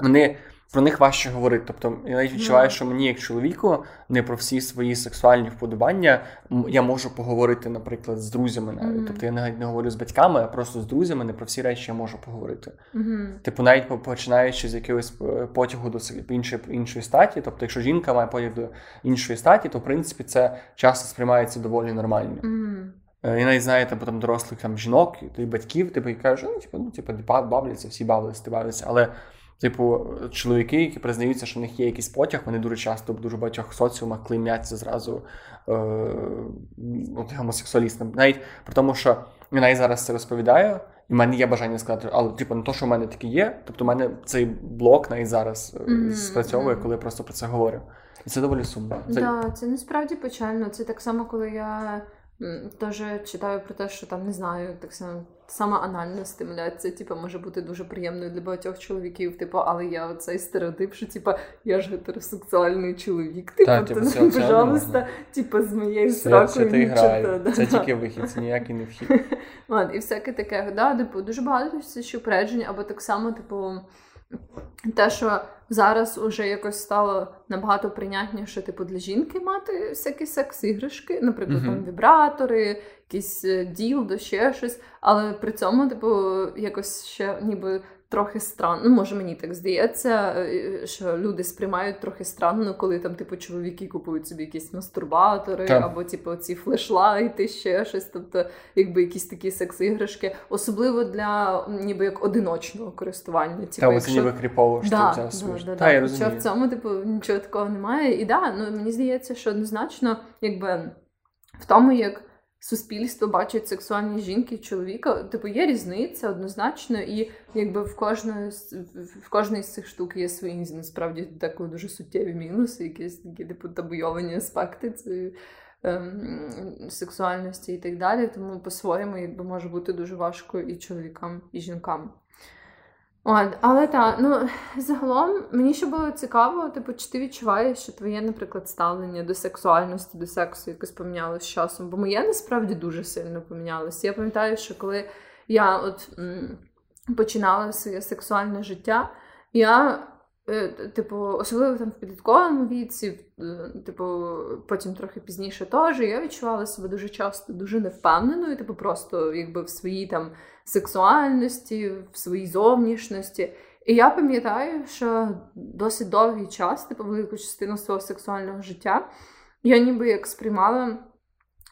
Вони про них важче говорити. Тобто я навіть відчуваю, що мені, як чоловіку, не про всі свої сексуальні вподобання я можу поговорити, наприклад, з друзями навіть. Mm-hmm. Тобто я навіть не говорю з батьками, а просто з друзями не про всі речі я можу поговорити. Mm-hmm. Типу, навіть починаючи з якогось е, потягу до іншої іншої статі, тобто, якщо жінка має потяг до іншої статі, то в принципі це часто сприймається доволі нормально. Mm-hmm. І навіть знаєте, потім дорослих там жінок і батьків, типу, і кажуть, ну, типу, ну, типу, бавляться, всі бавляться, бавляться. Але Типу, чоловіки, які признаються, що в них є якийсь потяг, вони дуже часто в дуже багатьох соціумах клеймляться зразу е, гомосексуалістами. Навіть при тому, що я зараз це розповідаю, і в мене є бажання сказати, але типу, не то, що в мене таке є. Тобто, в мене цей блок навіть зараз mm-hmm. спрацьовує, коли я просто про це говорю. І це доволі сумно. Так, да, це насправді печально. Це так само, коли я теж читаю про те, що там не знаю, так само сама анальна стимуляція, типу, може бути дуже приємною для багатьох чоловіків. Типу, але я оцей стереотип, що типу, я ж гетеросексуальний чоловік. Типу, так, типу, це, пожалуйста, типу, з моєю сракою нічого. Це, це тільки вихід, це ніякий не вхід. Ладно, і всяке таке, да, типу, дуже багато ще упереджень, або так само, типу. Те, що зараз уже якось стало набагато прийнятніше, типу, для жінки мати всякі секс-іграшки, наприклад, mm-hmm. там вібратори, якісь діл ділдо, ще щось. Але при цьому, типу, якось ще ніби трохи странно. Ну, може, мені так здається, е, що люди сприймають трохи странно, коли там, типу, чоловіки купують собі якісь мастурбатори, так. або типу ці флешлайти, ще щось. Тобто, якби якісь такі секс-іграшки, особливо для ніби як одиночного користування. Типу, Та, якщо... ніби кріпово що да, да, да, Та, я розумію. Що в цьому, типу, нічого такого немає. І да, ну мені здається, що однозначно, якби в тому, як суспільство бачить сексуальні жінки і чоловіка. Типу, є різниця однозначно, і якби в кожної в кожної з цих штук є свої насправді такі дуже суттєві мінуси, якісь такі типу табуйовані аспекти цієї ем, сексуальності і так далі. Тому по-своєму якби може бути дуже важко і чоловікам, і жінкам. От, Але так, ну загалом мені ще було цікаво, типу, чи ти відчуваєш, що твоє, наприклад, ставлення до сексуальності, до сексу якось помінялося з часом. Бо моє насправді дуже сильно помінялося. Я пам'ятаю, що коли я от м, починала своє сексуальне життя, я типу, особливо там в підлітковому віці, е, типу, потім трохи пізніше теж, я відчувала себе дуже часто дуже невпевненою, типу, просто якби в своїй там сексуальності, в своїй зовнішності. І я пам'ятаю, що досить довгий час, типу, велику частину свого сексуального життя, я ніби як сприймала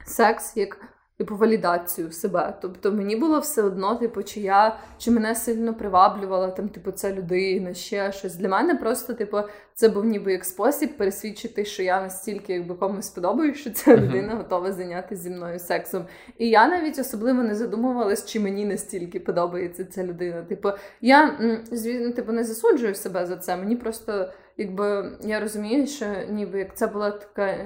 секс як типу, валідацію себе. Тобто мені було все одно, типу, чи я чи мене сильно приваблювала там, типу, ця людина, ще щось. Для мене просто, типу, це був ніби як спосіб пересвідчити, що я настільки якби комусь подобаю, що ця людина готова зайнятися зі мною сексом. І я навіть особливо не задумувалась, чи мені настільки подобається ця людина. Типу, я звісно, типу, не засуджую себе за це. Мені просто. Якби я розумію, що ніби як це була така,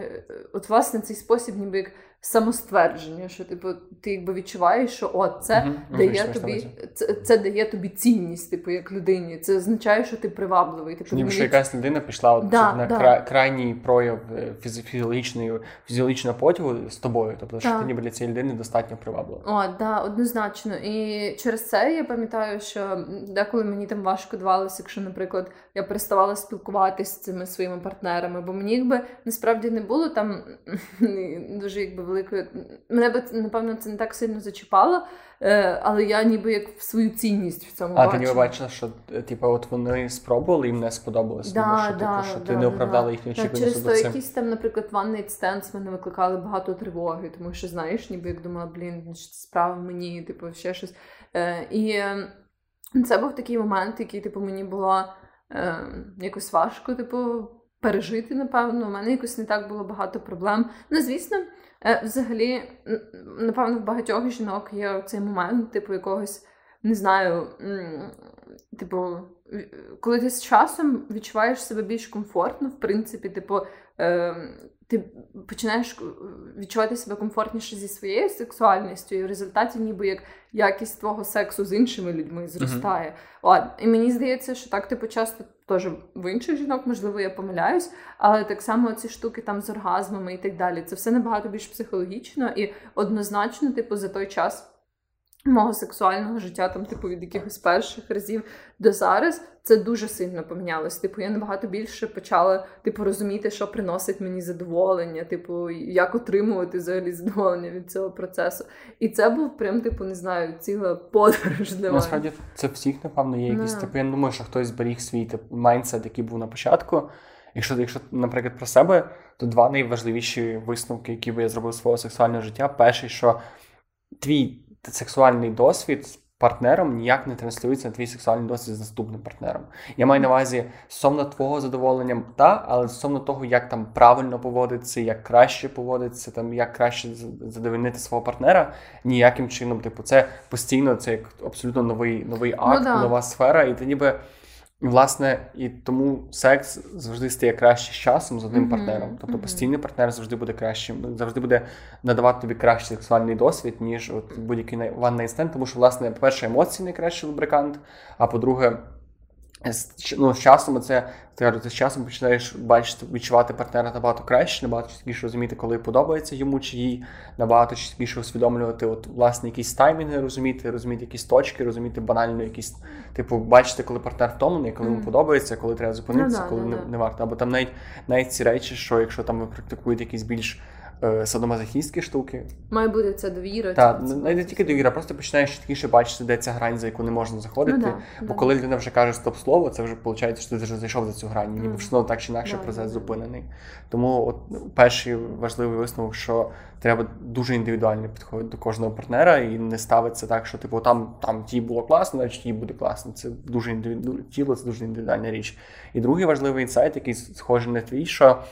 от власне цей спосіб, ніби як самоствердження, що типу, ти якби відчуваєш, що о, це mm-hmm. дає тобі це, це дає тобі цінність, типу, як людині. Це означає, що ти привабливий. Типу, Ніби що якась людина пішла от, да, на да. Кра... крайній прояв е, фізіологічної фізіологічного потягу з тобою. Тобто, що ти ніби для цієї людини достатньо приваблива. О, да, однозначно. І через це я пам'ятаю, що деколи мені там важко давалося, якщо, наприклад, я переставала спілкуватися з цими своїми партнерами, бо мені якби насправді не було там дуже якби великою. Мене би напевно це не так сильно зачіпало, е, але я ніби як в свою цінність в цьому а, бачила. А ти ніби бачила, що е, типу, от вони спробували, їм не сподобалось, да, що, да, типу, що да, ти не оправдала їхні очікування. Через то якісь там, наприклад, one night stands мене викликали багато тривоги, тому що знаєш, ніби як думала, блін, справа мені, типу, ще щось. Е, І це був такий момент, який, типу, мені було якось важко, типу, пережити, напевно. У мене якось не так було багато проблем. Ну, звісно, взагалі, напевно, в багатьох жінок є цей момент, типу, якогось, не знаю, типу, коли ти з часом відчуваєш себе більш комфортно, в принципі, типу. Е, ти починаєш відчувати себе комфортніше зі своєю сексуальністю, і в результаті, ніби як якість твого сексу з іншими людьми зростає. Uh-huh. Ладно, і мені здається, що так типу часто теж в інших жінок, можливо, я помиляюсь, але так само ці штуки там з оргазмами і так далі. Це все набагато більш психологічно і однозначно, типу, за той час мого сексуального життя, там, типу, від якихось перших разів до зараз, це дуже сильно помінялось. Типу, я набагато більше почала типу, розуміти, що приносить мені задоволення, типу, як отримувати взагалі задоволення від цього процесу. І це був прям, типу, не знаю, ціла подорож. для Насправді це всіх, напевно, є якісь. No. Типу, я не думаю, що хтось зберіг свій типу, майндсет, який був на початку. Якщо, якщо, наприклад, про себе, то два найважливіші висновки, які би я зробив свого сексуального життя. Перший, що твій сексуальний досвід з партнером ніяк не транслюється на твій сексуальний досвід з наступним партнером. Я маю на увазі стосовно твого задоволення, та, але стосовно того, як там правильно поводитися, як краще поводитися, там як краще задовольнити свого партнера, ніяким чином, типу, це постійно це як абсолютно новий новий ну акт, ну, да. нова сфера, і ти ніби. Власне, і тому секс завжди стає краще з часом з одним mm-hmm. партнером. Тобто mm-hmm. постійний партнер завжди буде кращим, завжди буде надавати тобі кращий сексуальний досвід, ніж от будь-який one night stand, тому що, власне, по-перше, емоції найкращий лубрикант, а по-друге, ну, з часом це ти з часом починаєш бачити, відчувати партнера набагато краще, набагато чіткіше розуміти, коли подобається йому чи їй, набагато чіткіше усвідомлювати, от, власне, якісь таймінги розуміти, розуміти якісь точки, розуміти банально якісь, типу, бачити, коли партнер втомлений, коли йому mm. подобається, коли треба зупинитися, ну, коли да, не, да. не варто. Або там навіть навіть ці речі, що якщо там ви практикуєте якісь більш садомазохістські штуки. Має бути ця довіра. Так, не, не тільки довіра, просто починаєш чіткіше бачити, де ця грань, за яку не можна заходити. Ну, да, Бо да. коли людина вже каже стоп-слово, це вже виходить, що ти вже зайшов за цю грань. Ніби mm. все так чи інакше да, процес зупинений. Тому от ну, перший важливий висновок, що треба дуже індивідуально підходити до кожного партнера і не ставитися так, що типу там там ті було класно, значить їй буде класно. Це дуже індивіду... тіло, це дуже індивідуальна річ. І другий важливий інсайт, який схожий на твій, що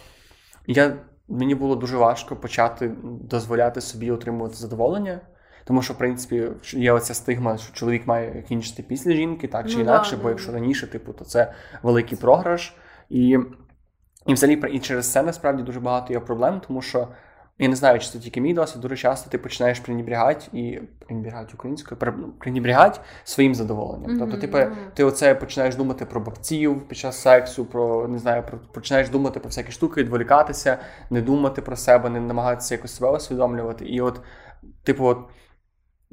я мені було дуже важко почати дозволяти собі отримувати задоволення. Тому що, в принципі, є оця стигма, що чоловік має кінчити після жінки, так чи ну, інакше, да, бо якщо раніше, типу, то це великий програш. І і взагалі і через це насправді дуже багато є проблем, тому що я не знаю, чи це тільки мій досвід, дуже часто ти починаєш пренебрігати і пренебрігати українською, пренебрігати своїм задоволенням. Mm-hmm. Тобто, типу, ти оце починаєш думати про бабців під час сексу, про не знаю, про починаєш думати про всякі штуки, відволікатися, не думати про себе, не намагатися якось себе усвідомлювати. І от, типу, от.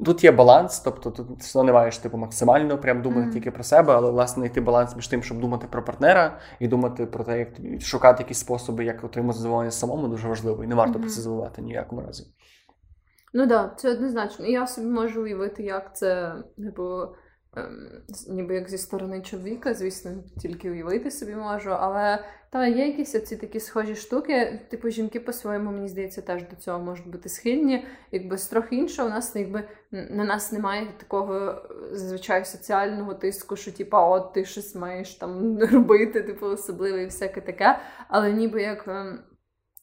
Тут є баланс, тобто тут все не маєш типу максимально прям думати mm. тільки про себе, але власне знайти баланс між тим, щоб думати про партнера і думати про те, як шукати якісь способи, як отримати задоволення самому, дуже важливо, і не варто mm-hmm. про це забувати ніякому разі. Ну так, да, це однозначно. І я собі можу уявити, як це, типу, ніби як зі сторони чоловіка, звісно, тільки уявити собі можу, але та є якісь оці такі схожі штуки. Типу, жінки по-своєму, мені здається, теж до цього можуть бути схильні. Якби з трохи іншого, у нас якби на нас немає такого зазвичай соціального тиску, що типа, от ти щось маєш там робити, типу, особливе і всяке таке. Але ніби як ем,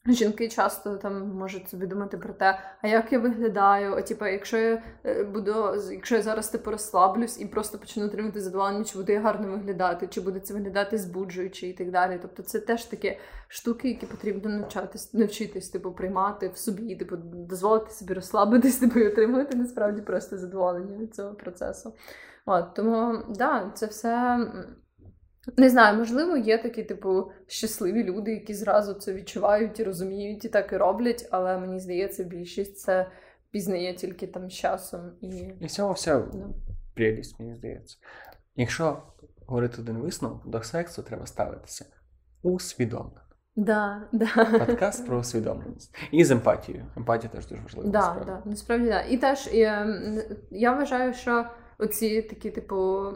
Жінки часто там можуть собі думати про те, а як я виглядаю, а типу, якщо я е, буду, якщо я зараз типу розслаблюсь і просто почну отримати задоволення, чи буду я гарно виглядати, чи буде це виглядати збуджуючи і так далі. Тобто це теж такі штуки, які потрібно навчатись, навчитись, типу, приймати в собі, типу, дозволити собі розслабитись, типу, і отримувати насправді просто задоволення від цього процесу. От тому да, це все. Не знаю, можливо, є такі, типу, щасливі люди, які зразу це відчувають і розуміють, і так і роблять, але мені здається, більшість це пізнає тільки там з часом. І І цього вся ну. прелість, мені здається. Якщо говорити один висновок, до сексу треба ставитися усвідомлено. Да, да. Подкаст про усвідомленість. І з емпатією. Емпатія теж дуже важлива. Да, насправді. Да, насправді да. І теж я, я вважаю, що оці такі, типу,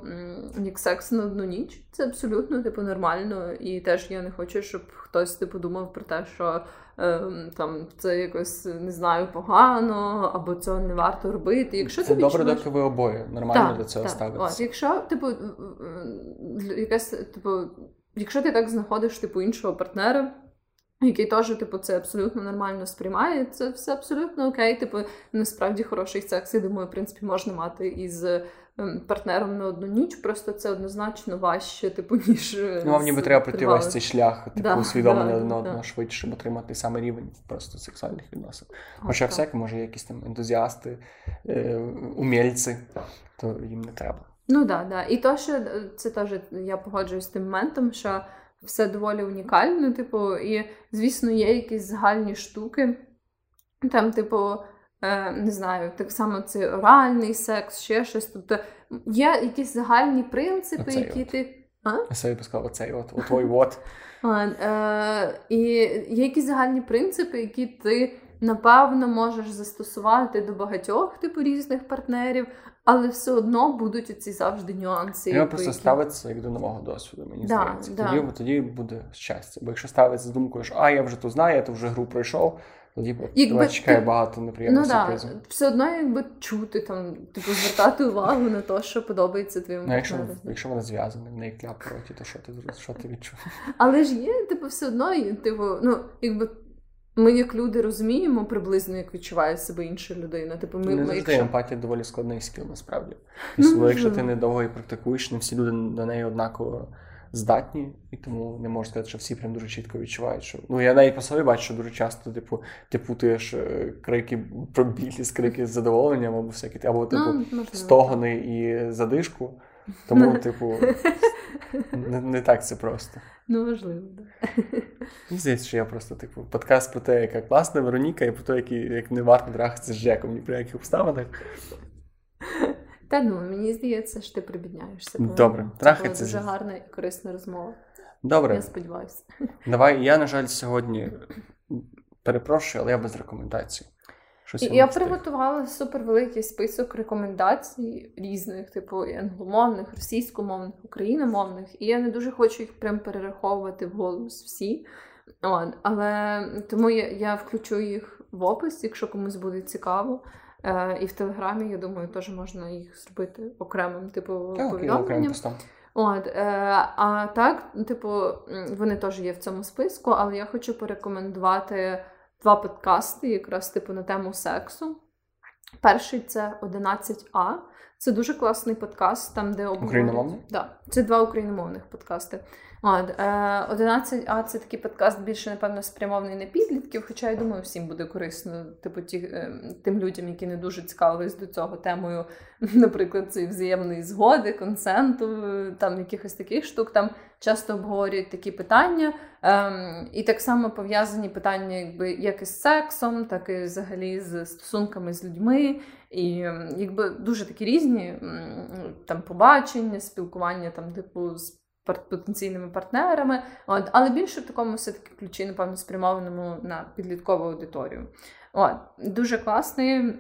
як секс на одну ніч. Це абсолютно типу нормально. І теж я не хочу, щоб хтось типу думав про те, що е, там це якось не знаю погано, або цього не варто робити. Якщо Це ти добре, відчуваєш... доки ви обоє нормально так, до цього ставитися. Якщо, типу, якась, типу, якщо ти так знаходиш типу іншого партнера який теж, типу, це абсолютно нормально сприймає. Це все абсолютно окей. Типу, насправді хороший секс, я думаю, в принципі, можна мати із ем, партнером на одну ніч. Просто це однозначно важче, типу, ніж. Е, ну, вам ніби треба пройти весь цей шлях, типу, да, усвідомлення да, один да, одного швидше, щоб отримати саме рівень просто сексуальних відносин. Хоча всяке, може, якісь там ентузіасти, е, умільці, то їм не треба. Ну так, да, да. І то, що е, це теж я погоджуюсь з тим моментом, що все доволі унікально, типу, і, звісно, є якісь загальні штуки. Там, типу, е, не знаю, так само це оральний секс, ще щось. Тобто є якісь загальні принципи, оцей які от. ти. А? Я собі сказав, оцей от, от. А, е, І є якісь загальні принципи, які ти. Напевно, можеш застосувати до багатьох типу різних партнерів, але все одно будуть ці завжди нюанси. Треба просто які... ставитися як до нового досвіду, мені да, здається. Да. Тоді тоді буде щастя. Бо якщо ставиться з думкою, що а я вже то знаю, я то вже гру пройшов, тоді якби чекає ти... багато неприємних ну, сюрпризів. Да. Все одно, якби чути там, типу, звертати увагу на те, що подобається твоєму Ну, якщо якщо вона зв'язана, в неї кляп проти, то що ти що ти відчув? Але ж є, типу, все одно, типу, ну, якби. Ми, як люди, розуміємо приблизно, як відчуває себе інша людина. Типу, ми, Не завжди якщо... емпатія доволі складний скіл, насправді. Ну, якщо ти недовго і практикуєш, не всі люди на неї однаково здатні, і тому не можу сказати, що всі прям дуже чітко відчувають. що... Ну, я навіть по собі бачу, що дуже часто, типу, ти путаєш е, крики про білі з крики з задоволенням, або всякі, або типу ну, стогони і задишку. Тому, типу, не, не так це просто. Ну, можливо, так. Мені здається, що я просто, типу, подкаст про те, яка класна Вероніка, і про те, які, як не варто трахатися з Жеком ні при яких обставинах. Та ну, мені здається, що ти прибідняєшся. Добре, трахатися. Це дуже гарна і корисна розмова. Добре. Я сподіваюся. Давай, я, на жаль, сьогодні перепрошую, але я без рекомендацій. Я приготувала супервеликий список рекомендацій різних, типу англомовних, російськомовних, україномовних, і я не дуже хочу їх прям перераховувати в голос всі. От, Але тому я, я включу їх в опис, якщо комусь буде цікаво. Е, І в Телеграмі, я думаю, теж можна їх зробити окремим, типу, повідомленням. От, е, А так, типу, вони теж є в цьому списку, але я хочу порекомендувати два подкасти, якраз типу на тему сексу. Перший це 11А. Це дуже класний подкаст, там де обговорюють... Да, Це два україномовних подкасти. От, е, 11А це такий подкаст більше, напевно, спрямований на підлітків, хоча я думаю, всім буде корисно, типу, ті, е, тим людям, які не дуже цікавились до цього темою, наприклад, цієї взаємної згоди, консенту, там якихось таких штук. Там часто обговорюють такі питання. Е, і так само пов'язані питання, якби як із сексом, так і взагалі з стосунками з людьми. І якби дуже такі різні там побачення, спілкування там, типу, з потенційними партнерами, от, але більше в такому все-таки ключі, напевно, спрямованому на підліткову аудиторію. От, Дуже класний,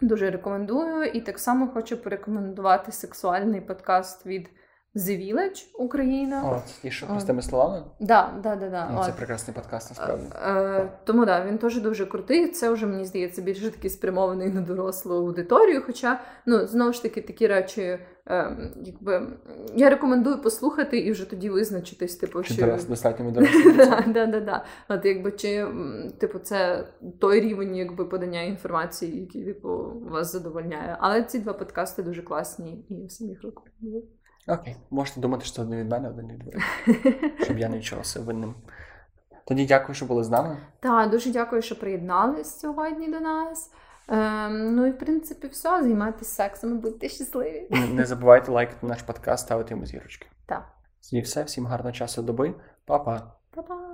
дуже рекомендую. І так само хочу порекомендувати сексуальний подкаст від The Village Україна. О, це ті, що простими словами? Да, да, да, да. Ну, це От. прекрасний подкаст, насправді. Е, тому да, він теж дуже крутий. Це вже мені здається більше такий спрямований на дорослу аудиторію. Хоча, ну знову ж таки, такі речі, е, якби я рекомендую послухати і вже тоді визначитись, типу, Чи що дорос, достатньо да, да, да, да. От якби чи типу, це той рівень якби подання інформації, який типу вас задовольняє. Але ці два подкасти дуже класні і всім їх рекомендую. Окей, можете думати, що один від мене, один від ви. Щоб я не відчувався винним. Тоді дякую, що були з нами. Так, дуже дякую, що приєднались сьогодні до нас. Ем, ну і в принципі все. Займайтесь сексом і будьте щасливі. Не- Не забувайте лайкати наш подкаст, ставити йому зірочки. Так, І все, всім гарного часу доби. Па-па. па-па.